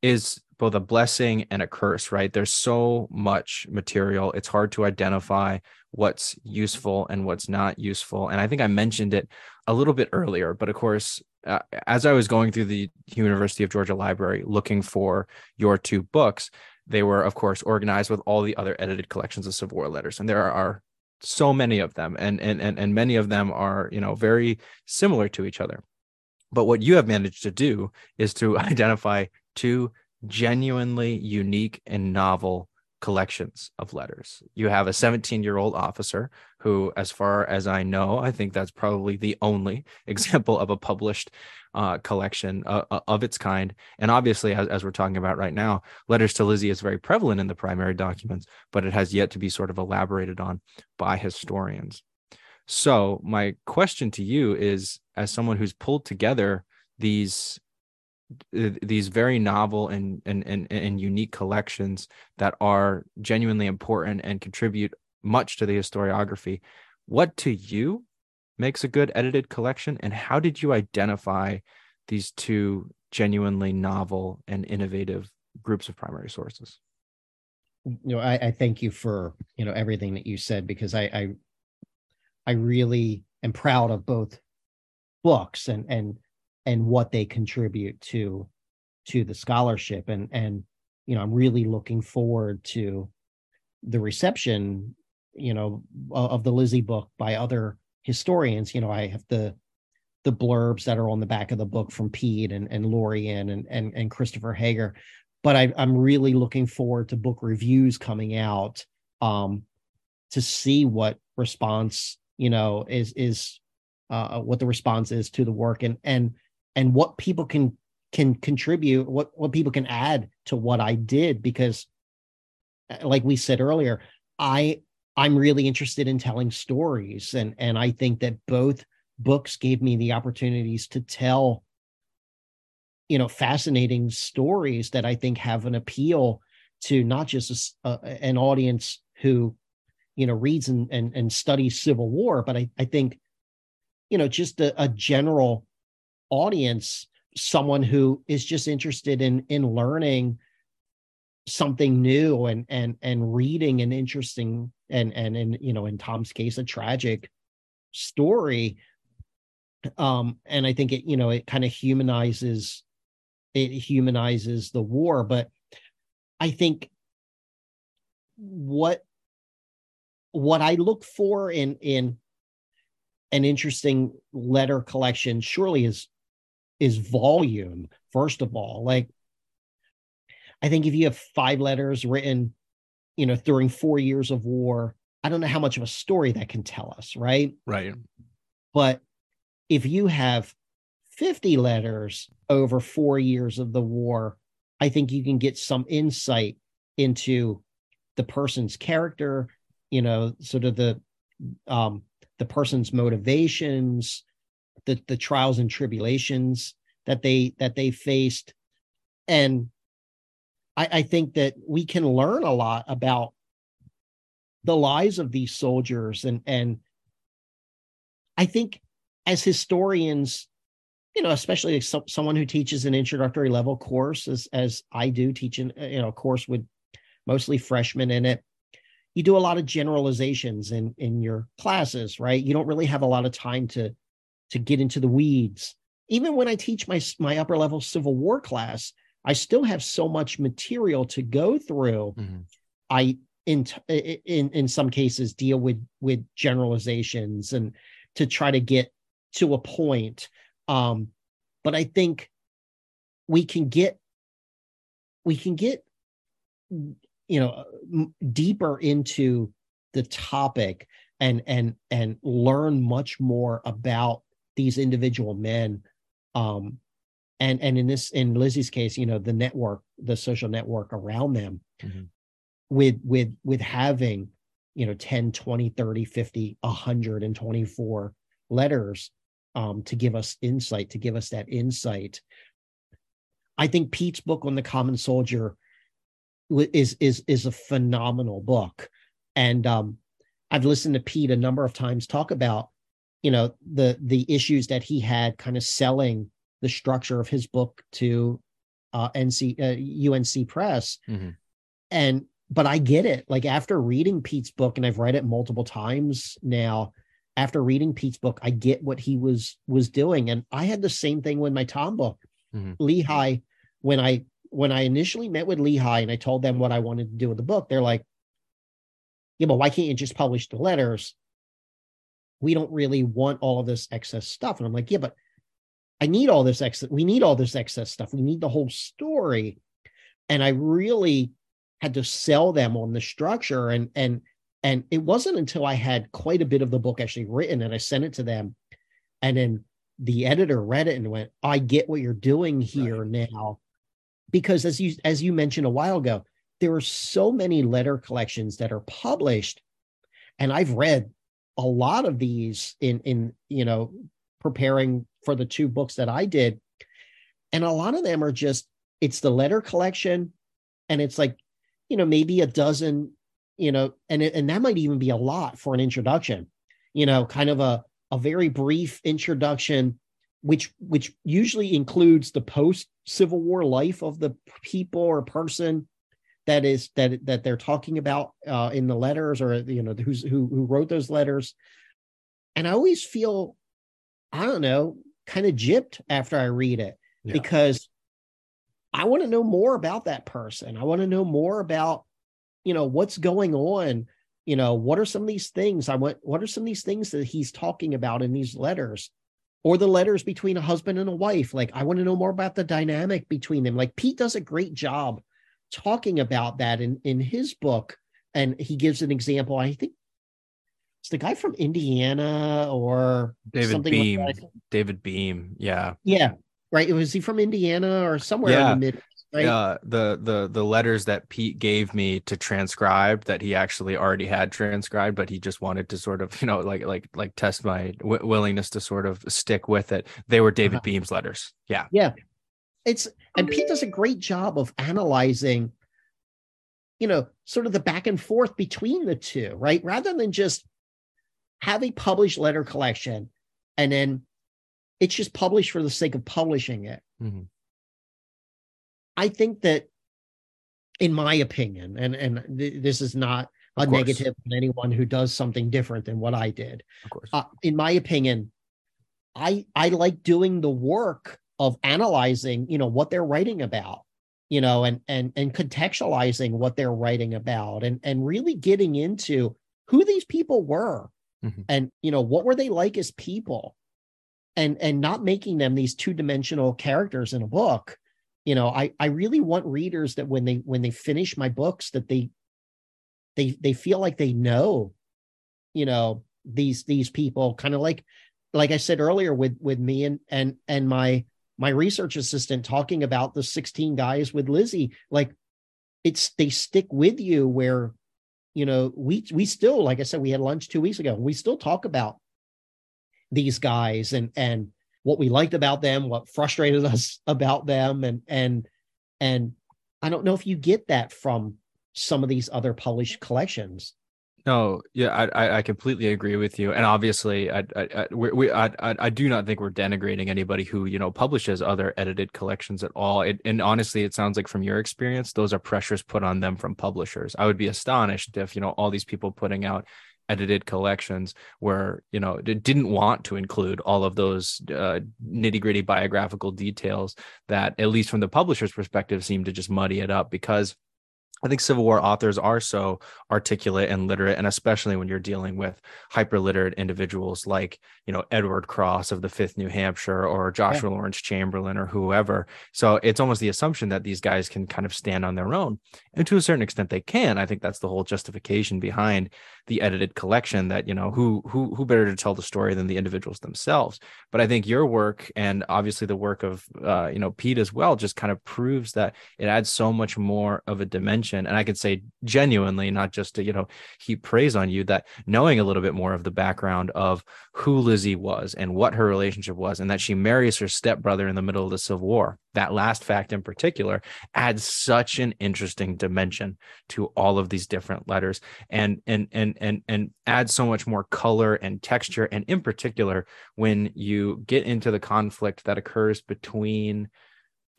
is both a blessing and a curse, right? There's so much material. It's hard to identify what's useful and what's not useful. And I think I mentioned it a little bit earlier, but of course, uh, as I was going through the University of Georgia Library looking for your two books, they were, of course, organized with all the other edited collections of Civil War letters. And there are so many of them, and and and, and many of them are, you know, very similar to each other. But what you have managed to do is to *laughs* identify two genuinely unique and novel collections of letters. You have a 17 year old officer who, as far as I know, I think that's probably the only *laughs* example of a published uh, collection uh, uh, of its kind. And obviously, as, as, we're talking about right now, Letters to Lizzie is very prevalent in the primary documents, but it has yet to be sort of elaborated on by historians. So, my question to you is as someone who's pulled together these these very novel and, and and and unique collections that are genuinely important and contribute much to the historiography. What to you makes a good edited collection and how did you identify these two genuinely novel and innovative groups of primary sources? You know I, I thank you for you know everything that you said because I, I i really am proud of both books and and and what they contribute to to the scholarship. And and you know i'm really looking forward to the reception you know of the lizzie book by other historians. You know i have the the blurbs that are on the back of the book from Pete and and Lorien and and and Christopher Hager, but I, I'm really looking forward to book reviews coming out um, to see what response you know is is uh, what the response is to the work. And and and what people can can contribute what what people can add to what i did because uh, like we said earlier i i'm really interested in telling stories. And and i think that both books gave me the opportunities to tell you know fascinating stories that i think have an appeal to not just a, an audience who you know reads and, and and studies civil war but i i think you know just a, a general audience someone who is just interested in in learning something new and and and reading an interesting and and in you know in Tom's case a tragic story. Um and I think it you know it kind of humanizes it humanizes the war. But I think what what I look for in in an interesting letter collection surely is is volume first of all. Like i think if you have five letters written you know during four years of war i don't know how much of a story that can tell us right? Right. But if you have 50 letters over four years of the war i think you can get some insight into the person's character you know sort of the um the person's motivations the the trials and tribulations that they that they faced. And I, I think that we can learn a lot about the lives of these soldiers. And and i think as historians you know especially so, someone who teaches an introductory level course as as i do teaching uh, you know a course with mostly freshmen in it you do a lot of generalizations in in your classes right? You don't really have a lot of time to to get into the weeds. Even when I teach my my upper level Civil War class, I still have so much material to go through. Mm-hmm. I in in in some cases deal with with generalizations and to try to get to a point. Um, but I think we can get we can get you know deeper into the topic and and and learn much more about these individual men um and and in this in lizzie's case you know the network the social network around them mm-hmm. with with with having you know 10 20 30 50 124 letters um to give us insight to give us that insight i think pete's book on the common soldier is is is a phenomenal book and um i've listened to pete a number of times talk about you know the the issues that he had kind of selling the structure of his book to uh, NC uh, UNC Press, Mhm. and but I get it. Like after reading Pete's book, and I've read it multiple times now. After reading Pete's book, I get what he was was doing, and I had the same thing with my Tom book. Mhm. Lehigh, when I when I initially met with Lehigh and I told them what I wanted to do with the book, they're like, "Yeah, but why can't you just publish the letters? We don't really want all of this excess stuff." And I'm like, "Yeah, but I need all this excess. We need all this excess stuff. We need the whole story." And I really had to sell them on the structure and and and it wasn't until I had quite a bit of the book actually written and I sent it to them and then the editor read it and went I get what you're doing here now because as you as you mentioned a while ago there are so many letter collections that are published and I've read a lot of these in in you know preparing for the two books that I did. And a lot of them are just it's the letter collection and it's like you know maybe a dozen you know and and that might even be a lot for an introduction you know kind of a a very brief introduction which which usually includes the post civil war life of the people or person that is that that they're talking about uh, in the letters or you know who's who who wrote those letters. And i always feel i don't know kind of gypped after i read it Yeah. because i want to know more about that person. I want to know more about you know what's going on. You know what are some of these things i want what are some of these things that he's talking about in these letters? Or the letters between a husband and a wife. Like i want to know more about the dynamic between them. Like pete does a great job talking about that in in his book and he gives an example i think it's the guy from indiana or David something like Beam. that. David Beam. Yeah. yeah right was he from indiana or somewhere Yeah. in the mid right the the the letters that Pete gave me to transcribe that he actually already had transcribed, but he just wanted to sort of *laughs* you know like like like test my w- willingness to sort of stick with it. They were David Uh-huh. Beam's letters. Yeah. Yeah, it's and Pete does a great job of analyzing, you know, sort of the back and forth between the two, right? Rather than just have a published letter collection and then it's just published for the sake of publishing it. Mhm. I think that, in my opinion, and and th- this is not a negative on anyone who does something different than what I did. of course. Uh, in my opinion, I I like doing the work of analyzing, you know, what they're writing about, you know, and and and contextualizing what they're writing about, and and really getting into who these people were, Mhm. and you know, what were they like as people, and and not making them these two dimensional characters in a book. You know, I I really want readers that when they when they finish my books that they they they feel like they know, you know, these these people kind of like like I said earlier with with me and and and my my research assistant talking about the 16 guys with Lizzie like it's they stick with you where you know we we still like I said we had lunch 2 weeks ago we still talk about these guys and and what we liked about them what frustrated *laughs* us about them and and and I don't know if you get that from some of these other published collections No, yeah, I, I completely agree with you, and obviously, I I we, we I, I do not think we're denigrating anybody who you know publishes other edited collections at all. It, and honestly, it sounds like from your experience, those are pressures put on them from publishers. I would be astonished if you know all these people putting out edited collections where you know didn't want to include all of those uh, nitty gritty biographical details that, at least from the publisher's perspective, seem to just muddy it up because. I think Civil War authors are so articulate and literate and especially when you're dealing with hyperliterate individuals like you know edward cross of the 5th new hampshire or joshua lawrence chamberlain or whoever. So it's almost the assumption that these guys can kind of stand on their own and to a certain extent they can. I think that's the whole justification behind the edited collection that you know who who who better to tell the story than the individuals themselves? But i think your work and obviously the work of uh, you know pete as well just kind of proves that it adds so much more of a dimension and i could say genuinely not just to you know heap praise on you that knowing a little bit more of the background of who lizzie was and what her relationship was and that she marries her stepbrother in the middle of the civil war that last fact in particular adds such an interesting dimension to all of these different letters and and and and and adds so much more color and texture. And in particular when you get into the conflict that occurs between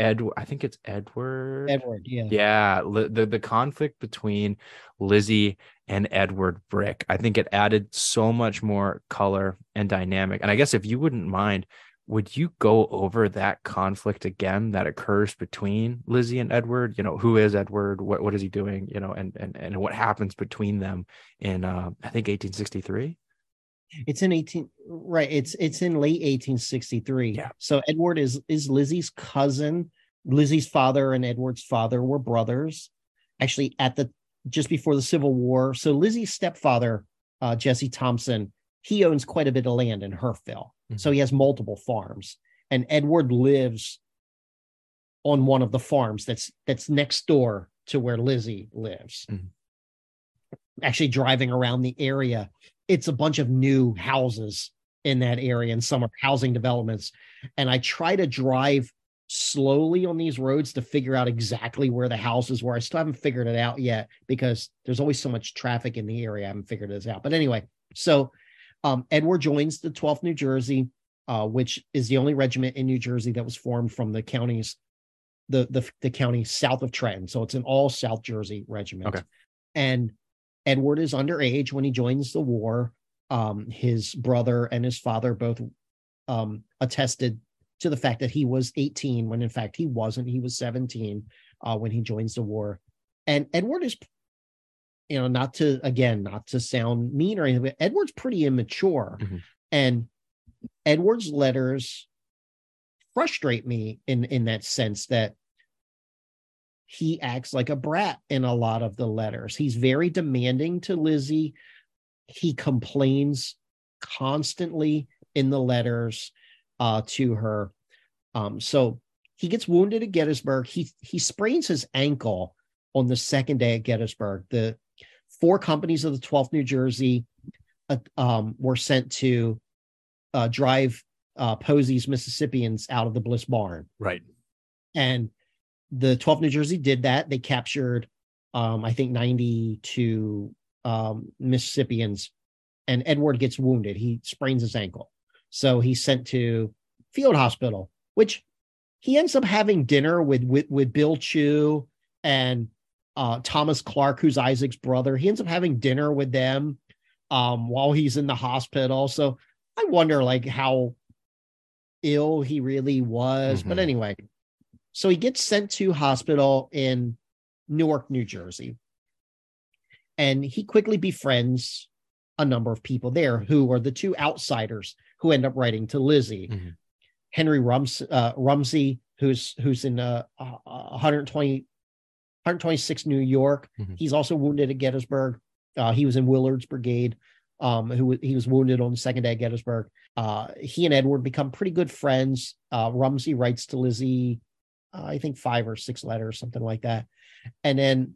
Edward. I think it's Edward. Edward, yeah. Yeah, li- the the conflict between Lizzie and Edward Brick. I think it added so much more color and dynamic. And I guess if you wouldn't mind, would you go over that conflict again that occurs between Lizzie and Edward? You know, who is Edward? What what is he doing? You know, and and and what happens between them in uh, I think 1863. It's in 18 right. It's it's in late 1863. Yeah. So Edward is is Lizzie's cousin. Lizzie's father and Edward's father were brothers. Actually, at the just before the Civil War. So Lizzie's stepfather, uh, Jesse Thompson, he owns quite a bit of land in Hurffville. Mm-hmm. So he has multiple farms. And Edward lives on one of the farms that's that's next door to where Lizzie lives. Mm-hmm. Actually driving around the area it's a bunch of new houses in that area and some are housing developments. And I try to drive slowly on these roads to figure out exactly where the houses were. I still haven't figured it out yet because there's always so much traffic in the area. I haven't figured this out. But anyway, so um, Edward joins the 12th New Jersey, uh, which is the only regiment in New Jersey that was formed from the counties, the the, the county south of Trenton. So it's an all South Jersey regiment. Okay. And Edward is underage when he joins the war. Um, his brother and his father both um, attested to the fact that he was 18 when in fact he wasn't. He was 17 uh, when he joins the war. And Edward is, you know, not to again, not to sound mean or anything, but Edward's pretty immature. Mm-hmm. And Edward's letters frustrate me in in that sense that he acts like a brat in a lot of the letters. He's very demanding to Lizzie. He complains constantly in the letters uh, to her. Um, so he gets wounded at Gettysburg. He he sprains his ankle on the second day at Gettysburg. The four companies of the 12th New Jersey uh, um, were sent to uh, drive uh, Posey's Mississippians out of the Bliss Barn. Right. And the 12th New Jersey did that. They captured, um, I think, 92 um, Mississippians, and Edward gets wounded. He sprains his ankle. So he's sent to field hospital, which he ends up having dinner with with, with Bill Chew and uh, Thomas Clark, who's Isaac's brother. He ends up having dinner with them um, while he's in the hospital. So I wonder, like, how ill he really was. Mm-hmm. But anyway, so he gets sent to hospital in Newark, New Jersey. And he quickly befriends a number of people there who are the two outsiders who end up writing to Lizzie. Mm-hmm. Henry Rums, uh, Rumsey, who's who's in uh, 120, 126 New York. Mm-hmm. He's also wounded at Gettysburg. Uh, he was in Willard's brigade. Um, who he was wounded on the second day at Gettysburg. Uh, he and Edward become pretty good friends. Uh, Rumsey writes to Lizzie uh, I think five or six letters, something like that. And then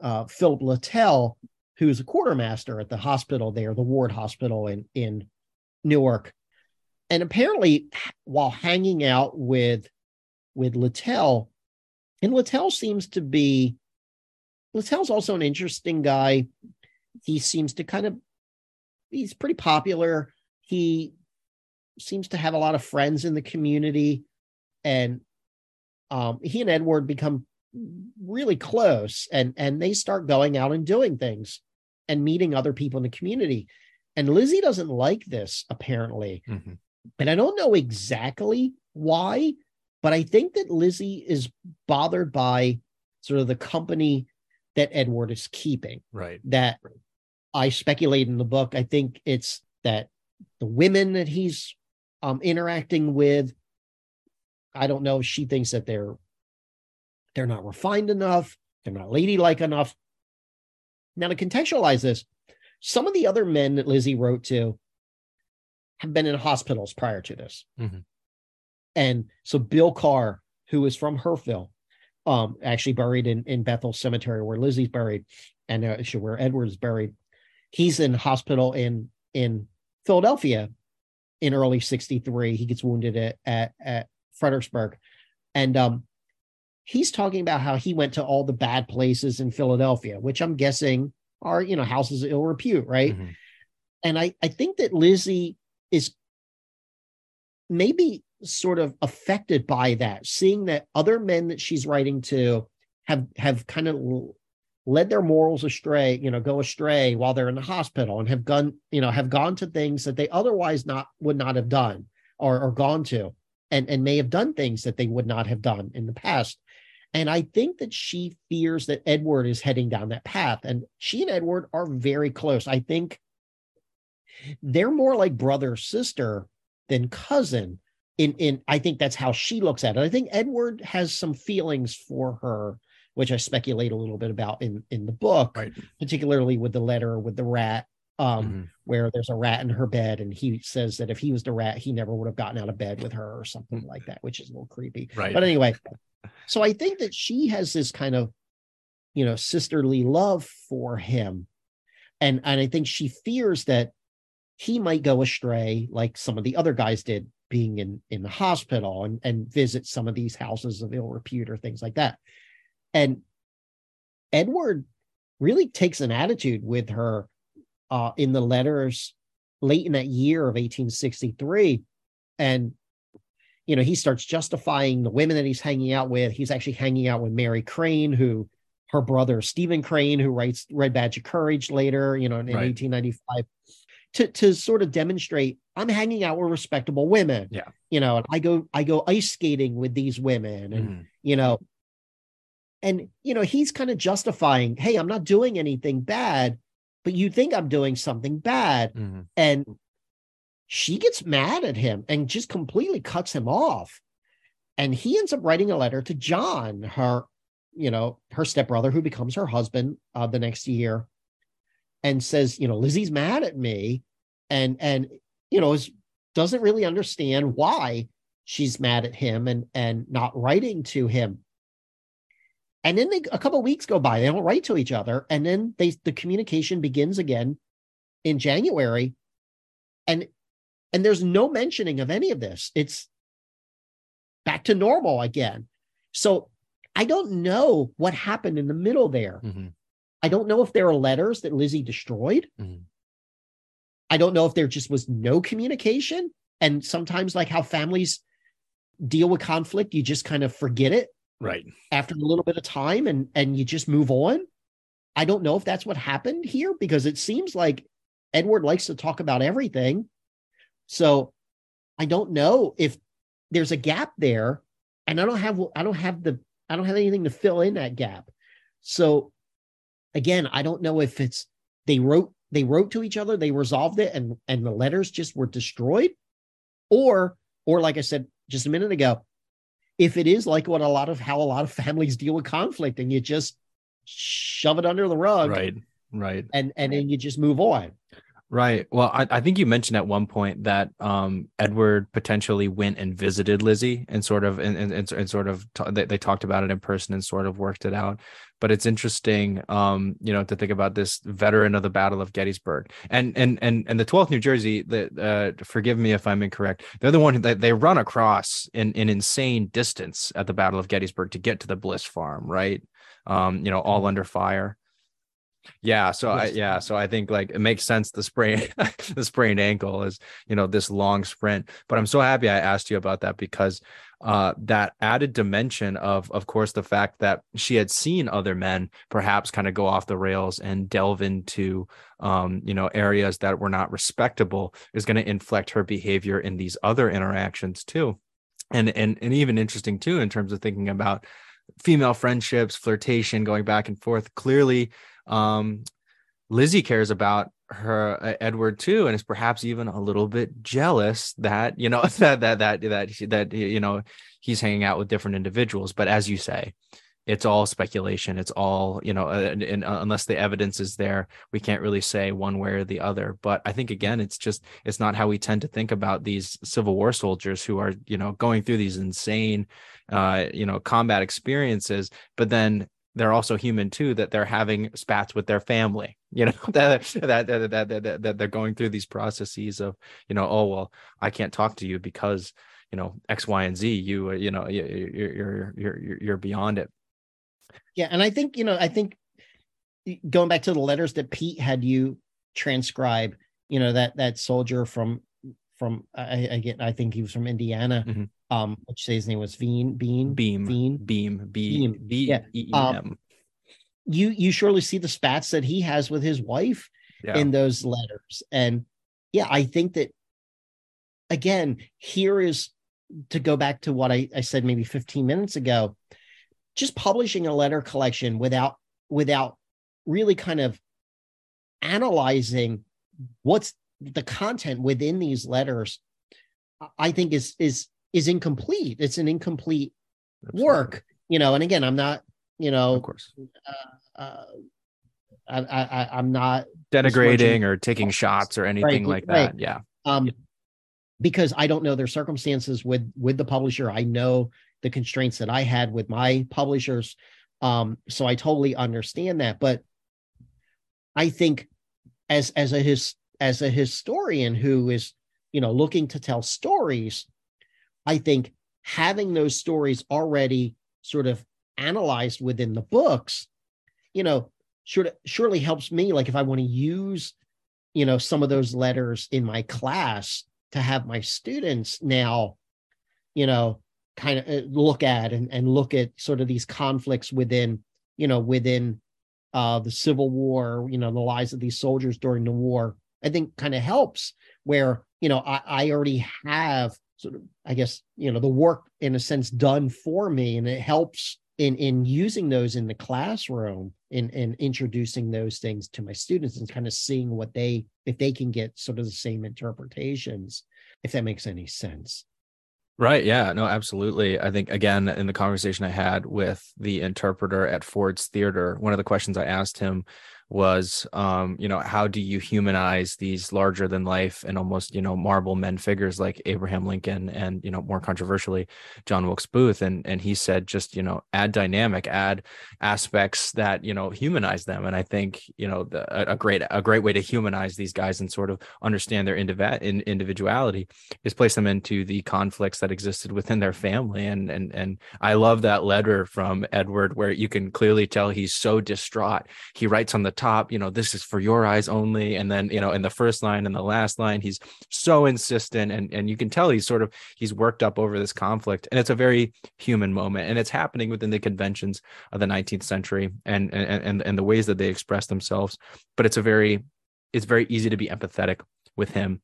uh, Philip Littell, who's a quartermaster at the hospital there, the Ward Hospital in in Newark, and apparently while hanging out with with Littell, and Littell seems to be Littell's also an interesting guy. He seems to kind of he's pretty popular. He seems to have a lot of friends in the community and um, he and Edward become really close and and they start going out and doing things and meeting other people in the community. And Lizzie doesn't like this apparently. Mm-hmm. And I don't know exactly why, but I think that Lizzie is bothered by sort of the company that Edward is keeping. Right. That right. I speculate in the book. I think it's that the women that he's um, interacting with I don't know. She thinks that they're they're not refined enough, they're not ladylike enough. Now to contextualize this, some of the other men that Lizzie wrote to have been in hospitals prior to this. Mm-hmm. And so Bill Carr, who is from Hurffville, um, actually buried in, in Bethel Cemetery where Lizzie's buried and uh, where Edward's buried. He's in hospital in in Philadelphia in early 63. He gets wounded at, at, at Fredericksburg. And um, he's talking about how he went to all the bad places in Philadelphia, which I'm guessing are, you know, houses of ill repute, right? Mm-hmm. And I, I think that Lizzie is maybe sort of affected by that, seeing that other men that she's writing to have have kind of led their morals astray, you know, go astray while they're in the hospital and have gone, you know, have gone to things that they otherwise not would not have done or, or gone to and, and may have done things that they would not have done in the past. And I think that she fears that Edward is heading down that path. And she and Edward are very close. I think they're more like brother sister than cousin. In in I think that's how she looks at it. I think Edward has some feelings for her which I speculate a little bit about in in the book, right. particularly with the letter with the rat, um, mm-hmm. where there's a rat in her bed, and he says that if he was the rat, he never would have gotten out of bed with her or something like that, which is a little creepy. Right. But anyway, so I think that she has this kind of, you know, sisterly love for him, and and I think she fears that he might go astray, like some of the other guys did being in in the hospital and and visit some of these houses of ill repute or things like that and Edward really takes an attitude with her uh, in the letters late in that year of 1863. And, you know, he starts justifying the women that he's hanging out with. He's actually hanging out with Mary Crane, who her brother, Stephen Crane, who writes Red Badge of Courage later, you know, in, right. 1895. To, to sort of demonstrate I'm hanging out with respectable women. Yeah. You know, and I go I go ice skating with these women and mm. you know, and, you know, he's kind of justifying, hey, I'm not doing anything bad, but you think I'm doing something bad. Mm-hmm. And she gets mad at him and just completely cuts him off. And he ends up writing a letter to John, her, you know, her stepbrother, who becomes her husband uh, the next year, and says, you know, Lizzie's mad at me, and and you know, is, doesn't really understand why she's mad at him and and not writing to him. And then they, a couple weeks go by, they don't write to each other, and then they the communication begins again in January, and and there's no mentioning of any of this. It's back to normal again. So I don't know what happened in the middle there. Mm-hmm. I don't know if there are letters that Lizzie destroyed. Mm-hmm. I don't know if there just was no communication. And sometimes, like how families deal with conflict, you just kind of forget it right. after a little bit of time and and you just move on. I don't know if that's what happened here because it seems like edward likes to talk about everything. So i don't know if there's a gap there and i don't have i don't have the i don't have anything to fill in that gap. So again i don't know if it's they wrote they wrote to each other they resolved it and and the letters just were destroyed or or like i said just a minute ago if it is like what a lot of how a lot of families deal with conflict and you just shove it under the rug right right. and and then you just move on right. Well i, I think you mentioned at one point that um, edward potentially went and visited lizzie and sort of and, and, and sort of t- they, they talked about it in person and sort of worked it out. But it's interesting um, you know to think about this veteran of the battle of gettysburg. And and and and the 12th new jersey the uh, forgive me if i'm incorrect they're the one that they run across in an insane distance at the battle of gettysburg to get to the bliss farm right? Um, you know all under fire yeah, so I yeah, so I think like it makes sense the sprain *laughs* the sprained ankle is, you know, this long sprint. But I'm so happy I asked you about that because uh that added dimension of of course the fact that she had seen other men perhaps kind of go off the rails and delve into um, you know, areas that were not respectable is going to inflect her behavior in these other interactions too. And and and even interesting too in terms of thinking about female friendships, flirtation, going back and forth. Clearly, um, Lizzie cares about her uh, Edward too, and is perhaps even a little bit jealous that you know *laughs* that that that that that you know he's hanging out with different individuals. But as you say, it's all speculation. It's all you know, uh, and, and uh, unless the evidence is there, we can't really say one way or the other. But I think again, it's just it's not how we tend to think about these Civil War soldiers who are you know going through these insane, uh, you know, combat experiences, but then they're also human too that they're having spats with their family *laughs* you know *laughs* that, that that, that that that they're going through these processes of you know oh well i can't talk to you because you know x y and z you uh, you know you're you're you're you're beyond it yeah and i think you know i think going back to the letters that pete had you transcribe you know that that soldier from from I again I think he was from Indiana. Mhm. Um, which say his name was Veen Bean Beam, Bean. beam, B Beam, B yeah. Um, You you surely see the spats that he has with his wife Yeah. in those letters. And yeah, I think that again, here is to go back to what I, I said maybe 15 minutes ago, just publishing a letter collection without without really kind of analyzing what's the content within these letters, I think is is is incomplete. It's an incomplete Absolutely. work, you know. And again, I'm not, you know, Of course. uh, I, I, I I'm not Denigrating or taking shots or anything Right, like right. that. Yeah. um Yeah. because i don't know their circumstances with with the publisher i know the constraints that i had with my publishers um so i totally understand that but i think as as a his as a historian who is you know looking to tell stories i think having those stories already sort of analyzed within the books you know sure surely helps me like if i want to use you know some of those letters in my class to have my students now you know kind of uh, look at and, and look at sort of these conflicts within you know within uh the civil war you know the lives of these soldiers during the war i think kind of helps where you know I, I already have sort of i guess you know the work in a sense done for me and it helps in in using those in the classroom in in introducing those things to my students and kind of seeing what they if they can get sort of the same interpretations if that makes any sense Right. Yeah. No, absolutely. I think, again, in the conversation I had with the interpreter at Ford's Theater, one of the questions I asked him was, um, you know, how do you humanize these larger than life and almost, you know, marble men figures like Abraham Lincoln and, you know, more controversially, John Wilkes Booth? And, and he said, just, you know, add dynamic, add aspects that, you know, humanize them. And I think, you know, the, a, great, a great way to humanize these guys and sort of understand their indiv- in, individuality is place them into the conflicts that existed within their family and and and I love that letter from Edward where you can clearly tell he's so distraught he writes on the top you know this is for your eyes only. And then you know in the first line and the last line he's so insistent and and you can tell he's sort of he's worked up over this conflict. And it's a very human moment. And it's happening within the conventions of the 19th century and and and, and the ways that they express themselves. But it's a very it's very easy to be empathetic with him.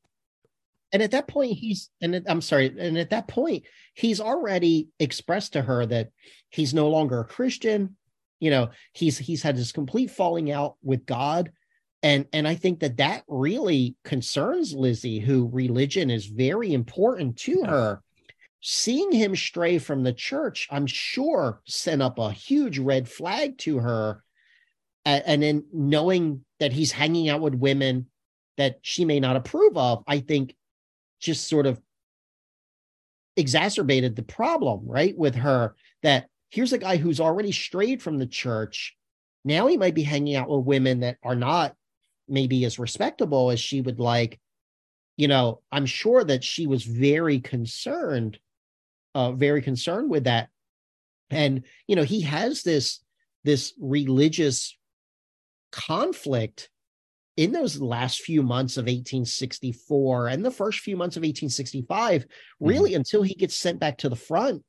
And at that point he's and i'm sorry and at that point he's already expressed to her that he's no longer a christian you know he's he's had this complete falling out with god. And and i think that that really concerns lizzie who religion is very important to her. Seeing him stray from the church i'm sure sent up a huge red flag to her. A- and then knowing that he's hanging out with women that she may not approve of i think just sort of exacerbated the problem, right? With her, that here's a guy who's already strayed from the church. Now he might be hanging out with women that are not maybe as respectable as she would like. You know, I'm sure that she was very concerned, uh, very concerned with that. And, you know, he has this this religious conflict in those last few months of 1864 and the first few months of 1865, really until he gets sent back to the front,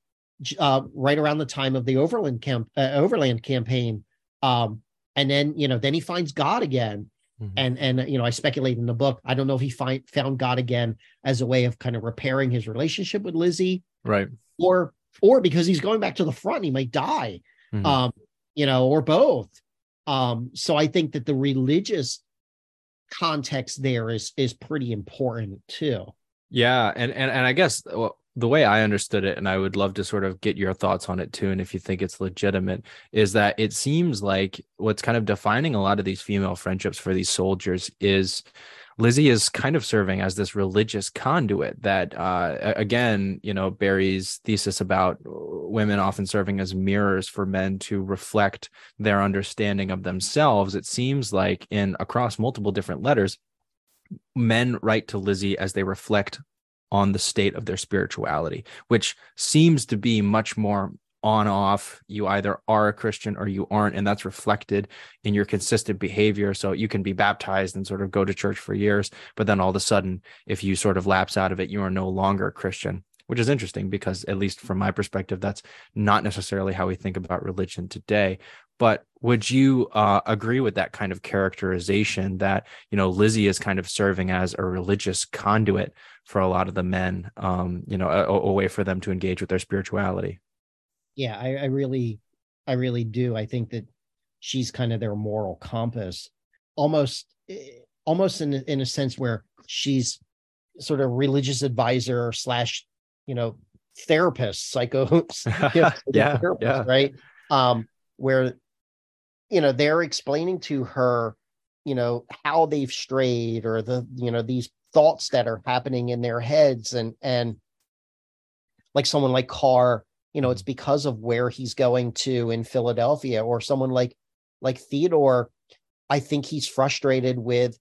uh, right around the time of the Overland camp, uh, Overland campaign. Um, and then you know, then he finds God again, Mhm. and and you know, I speculate in the book. I don't know if he find found God again as a way of kind of repairing his relationship with Lizzie, right or or because he's going back to the front, he might die Mhm. um you know or both um so i think that the religious context there is is pretty important too Yeah, and and and I guess well, the way I understood it, and I would love to sort of get your thoughts on it too, and if you think it's legitimate, is that it seems like what's kind of defining a lot of these female friendships for these soldiers is Lizzie is kind of serving as this religious conduit that, uh, again, you know, Berry's thesis about women often serving as mirrors for men to reflect their understanding of themselves. It seems like in across multiple different letters, men write to Lizzie as they reflect on the state of their spirituality, which seems to be much more on off. You either are a christian or you aren't and that's reflected in your consistent behavior. So you can be baptized and sort of go to church for years but then all of a sudden if you sort of lapse out of it you are no longer a christian which is interesting because at least from my perspective that's not necessarily how we think about religion today but would you uh, agree with that kind of characterization that you know lizzie is kind of serving as a religious conduit for a lot of the men um, you know a, a way for them to engage with their spirituality yeah, I, I really, I really do. I think that she's kind of their moral compass, almost, eh, almost in in a sense where she's sort of religious advisor slash, you know, therapists psycho, *laughs* you know, *laughs* yeah, therapist, yeah, right. Um, where, you know, they're explaining to her, you know, how they've strayed or the, you know, these thoughts that are happening in their heads and and like someone like Carr you know it's mm-hmm. because of where he's going to in Philadelphia or someone like like Theodore I think he's frustrated with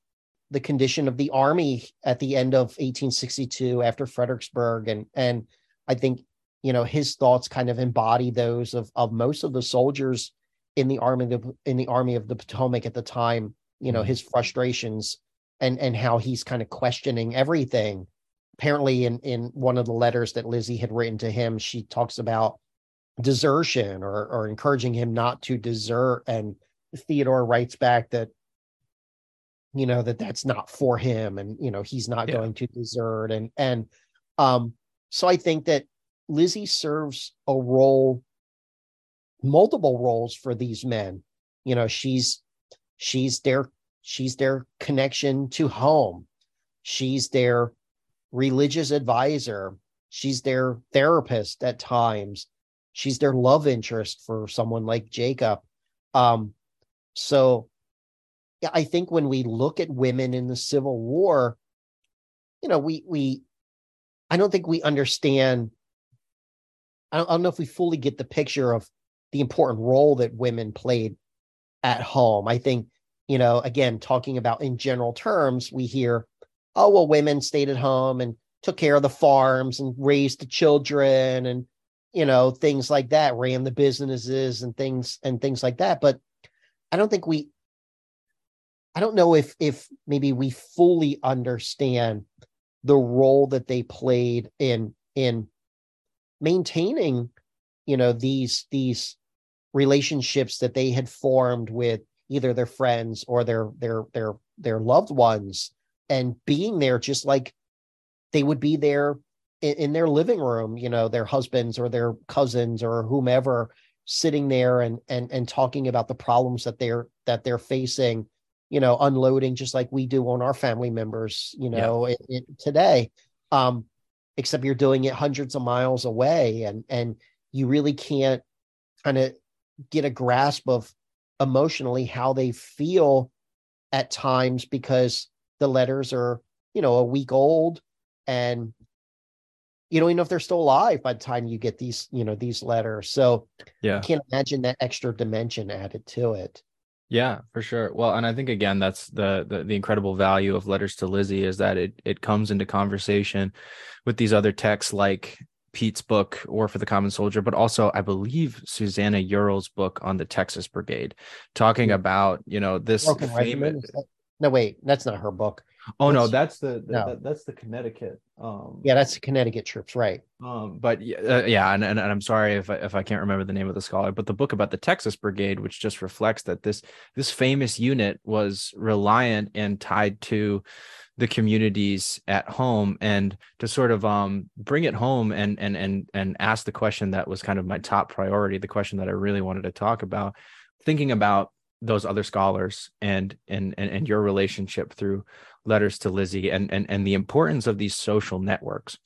the condition of the army at the end of 1862 after Fredericksburg and and I think you know his thoughts kind of embody those of of most of the soldiers in the army of, in the army of the Potomac at the time you know mm-hmm. his frustrations and and how he's kind of questioning everything apparently in in one of the letters that Lizzie had written to him, she talks about desertion or or encouraging him not to desert. And Theodore writes back that you know that that's not for him, and you know he's not yeah. going to desert. And and um, so I think that Lizzie serves a role, multiple roles for these men. You know, she's she's their she's their connection to home. She's their religious advisor. She's their therapist at times. She's their love interest for someone like Jacob. Um, so I think when we look at women in the Civil War, you know, we we I don't think we understand. I don't, I don't know if we fully get the picture of the important role that women played at home. I think, you know, again, talking about in general terms, we hear oh well women stayed at home and took care of the farms and raised the children and you know things like that ran the businesses and things and things like that but i don't think we i don't know if if maybe we fully understand the role that they played in in maintaining you know these these relationships that they had formed with either their friends or their their their their loved ones and being there just like they would be there in, in, their living room you know their husbands or their cousins or whomever sitting there and and and talking about the problems that they're that they're facing you know unloading just like we do on our family members you know yeah. it, it, today um except you're doing it hundreds of miles away and and you really can't kind of get a grasp of emotionally how they feel at times because the letters are you know a week old and you don't even know if they're still alive by the time you get these you know these letters. So yeah. I can't imagine that extra dimension added to it yeah for sure well and i think again that's the, the the incredible value of letters to lizzie is that it it comes into conversation with these other texts like Pete's book, or for the Common Soldier, but also I believe Susannah Ural's book on the Texas Brigade, talking hmm. about you know this famous, no, wait, that's not her book. Oh no, that's the, the no. That, that's the Connecticut. Um, yeah, that's the Connecticut troops, right? Um, but uh, yeah, and, and, and I'm sorry if I, if I can't remember the name of the scholar, but the book about the Texas Brigade, which just reflects that this this famous unit was reliant and tied to the communities at home and to sort of um, bring it home and and and and ask the question that was kind of my top priority the question that i really wanted to talk about thinking about those other scholars and and and, and your relationship through letters to Lizzie and, and and the importance of these social networks.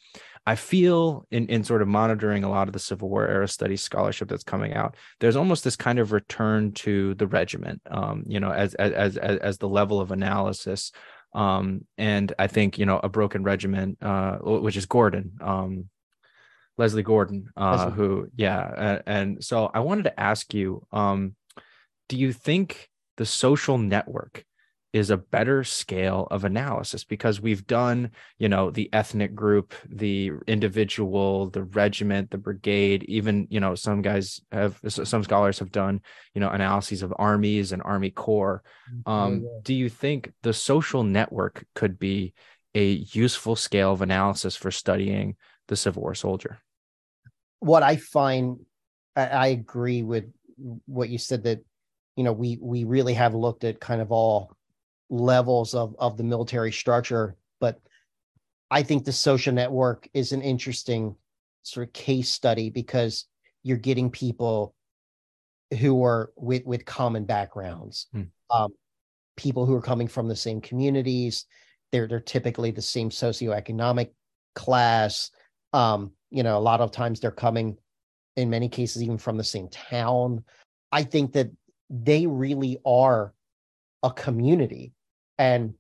I feel in, in sort of monitoring a lot of the Civil War era studies scholarship that's coming out, there's almost this kind of return to the regiment, um, you know, as as as as the level of analysis. Um, and I think you know a broken regiment, uh, which is Gordon, um, Lesley Gordon, uh, who yeah, and, and, so I wanted to ask you, um, do you think the social network is a better scale of analysis because we've done, you know, the ethnic group, the individual, the regiment, the brigade, even, you know, some guys have, some scholars have done, you know, analyses of armies and army corps. Mm-hmm. Um, do you think the social network could be a useful scale of analysis for studying the Civil War soldier? What I find, I agree with what you said that, you know, we we really have looked at kind of all levels of of the military structure but i think the social network is an interesting sort of case study because you're getting people who are with with common backgrounds. Hmm. um, people who are coming from the same communities they're they're typically the same socioeconomic class. Um, you know a lot of times they're coming in many cases even from the same town. I think that they really are a community and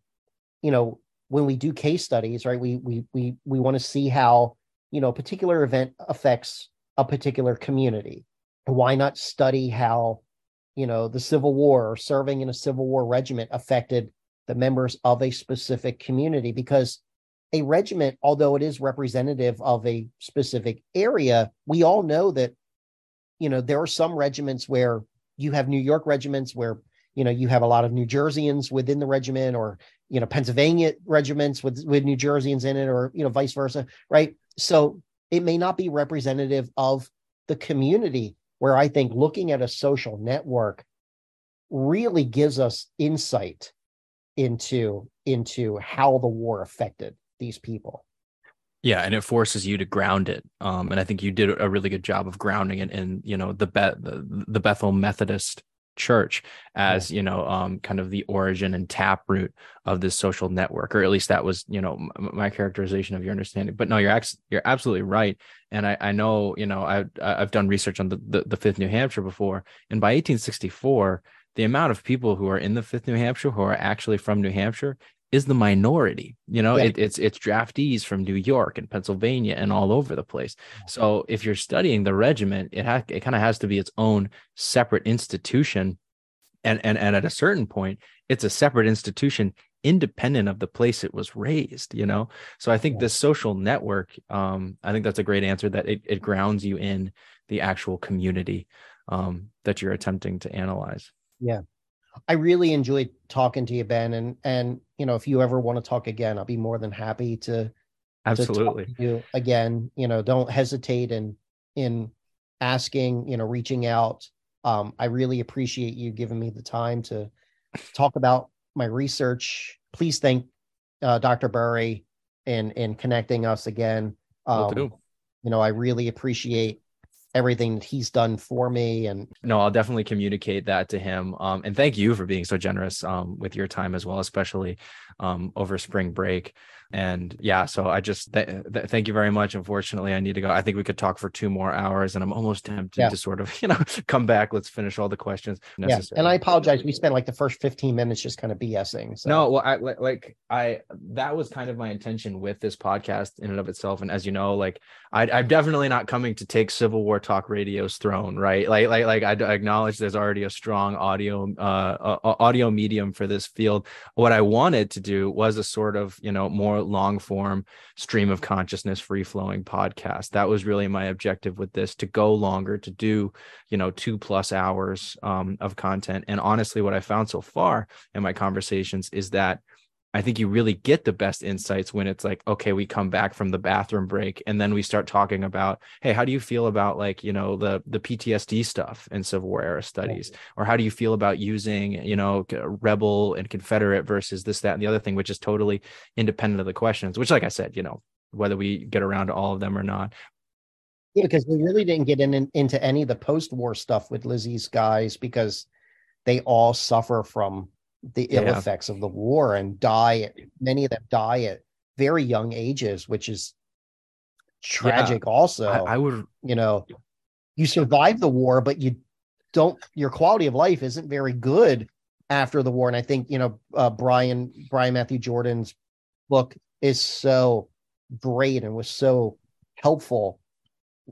you know when we do case studies right we we we we want to see how you know a particular event affects a particular community. Why not study how you know the civil war or serving in a civil war regiment affected the members of a specific community? Because a regiment although it is representative of a specific area we all know that you know there are some regiments where you have new york regiments where you know you have a lot of new jerseyans within the regiment or you know pennsylvania regiments with with new jerseyans in it or you know vice versa right so it may not be representative of the community where i think looking at a social network really gives us insight into into how the war affected these people yeah, and it forces you to ground it. Um, and I think you did a really good job of grounding it in, you know, the Be- the, the Bethel Methodist church as you know um kind of the origin and taproot of this social network or at least that was you know m- my characterization of your understanding. But no you're ex- you're absolutely right. And i i know you know i i've done research on the, the the 5th new hampshire before. And by 1864 the amount of people who are in the 5th new hampshire who are actually from new hampshire is the minority. You know, it, it's it's draftees from New York and Pennsylvania and all over the place. So if you're studying the regiment, it ha- it kind of has to be its own separate institution, and and and at a certain point, it's a separate institution independent of the place it was raised. You know, so I think yeah. this social network, um, I think that's a great answer. That it it grounds you in the actual community um, that you're attempting to analyze. Yeah, I really enjoyed talking to you, Ben. And and you know, if you ever want to talk again, I'll be more than happy to absolutely to you again. You know, don't hesitate in in asking, you know, reaching out. Um, I really appreciate you giving me the time to talk about my research. Please thank uh, Dr. Berry in in connecting us again. Um, you know, I really appreciate everything that he's done for me and no i'll definitely communicate that to him. Um, and thank you for being so generous um, with your time as well especially um, over spring break and yeah so i just th- th- thank you very much. Unfortunately i need to go. I think we could talk for two more hours and i'm almost tempted yeah. to sort of *laughs* you know come back. Let's finish all the questions yeah and i apologize. We spent like the first 15 minutes just kind of bsing so. no well i like i that was kind of my intention with this podcast in and of itself. And as you know like I, i'm definitely not coming to take civil war talk radio's throne right? Like like like i acknowledge there's already a strong audio uh, uh audio medium for this field. What i wanted to do was a sort of you know more long form stream of consciousness free flowing podcast. That was really my objective with this to go longer to do you know two plus hours um, of content. And honestly what i found so far in my conversations is that I think you really get the best insights when it's like, okay, we come back from the bathroom break and then we start talking about, hey, how do you feel about like, you know, the the PTSD stuff in Civil War era studies? Or how do you feel about using, you know, rebel and Confederate versus this, that, and the other thing, which is totally independent of the questions, which, like I said, you know, whether we get around to all of them or not. Yeah, because we really didn't get in, in into any of the post-war stuff with Lizzie's guys because they all suffer from the ill yeah. effects of the war and die many of them die at very young ages which is tragic yeah, also I, I, would you know. You survive the war but you don't your quality of life isn't very good after the war. And i think you know uh, brian brian matthew jordan's book is so great and was so helpful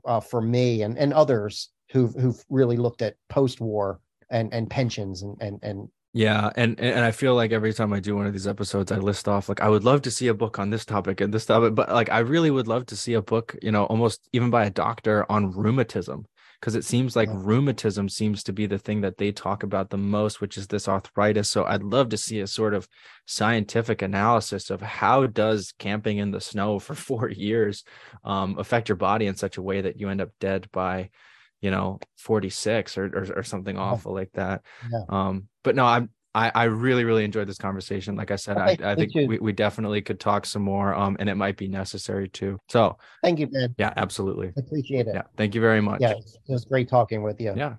uh, for me and and others who've who've really looked at post-war and and pensions and and and Yeah, and and I feel like every time I do one of these episodes, I list off like I would love to see a book on this topic and this topic, but like I really would love to see a book, you know, almost even by a doctor on rheumatism, because it seems like yeah. rheumatism seems to be the thing that they talk about the most, which is this arthritis. So I'd love to see a sort of scientific analysis of how does camping in the snow for *laughs* four years um, affect your body in such a way that you end up dead by you know 46 or or, or something awful like that yeah. um but no i'm I, I really really enjoyed this conversation. Like I said, okay, I, I think we, we definitely could talk some more. Um, and it might be necessary too. So thank you, Ben. Yeah, absolutely. I appreciate it. Yeah, thank you very much. Yeah, it was great talking with you. Yeah,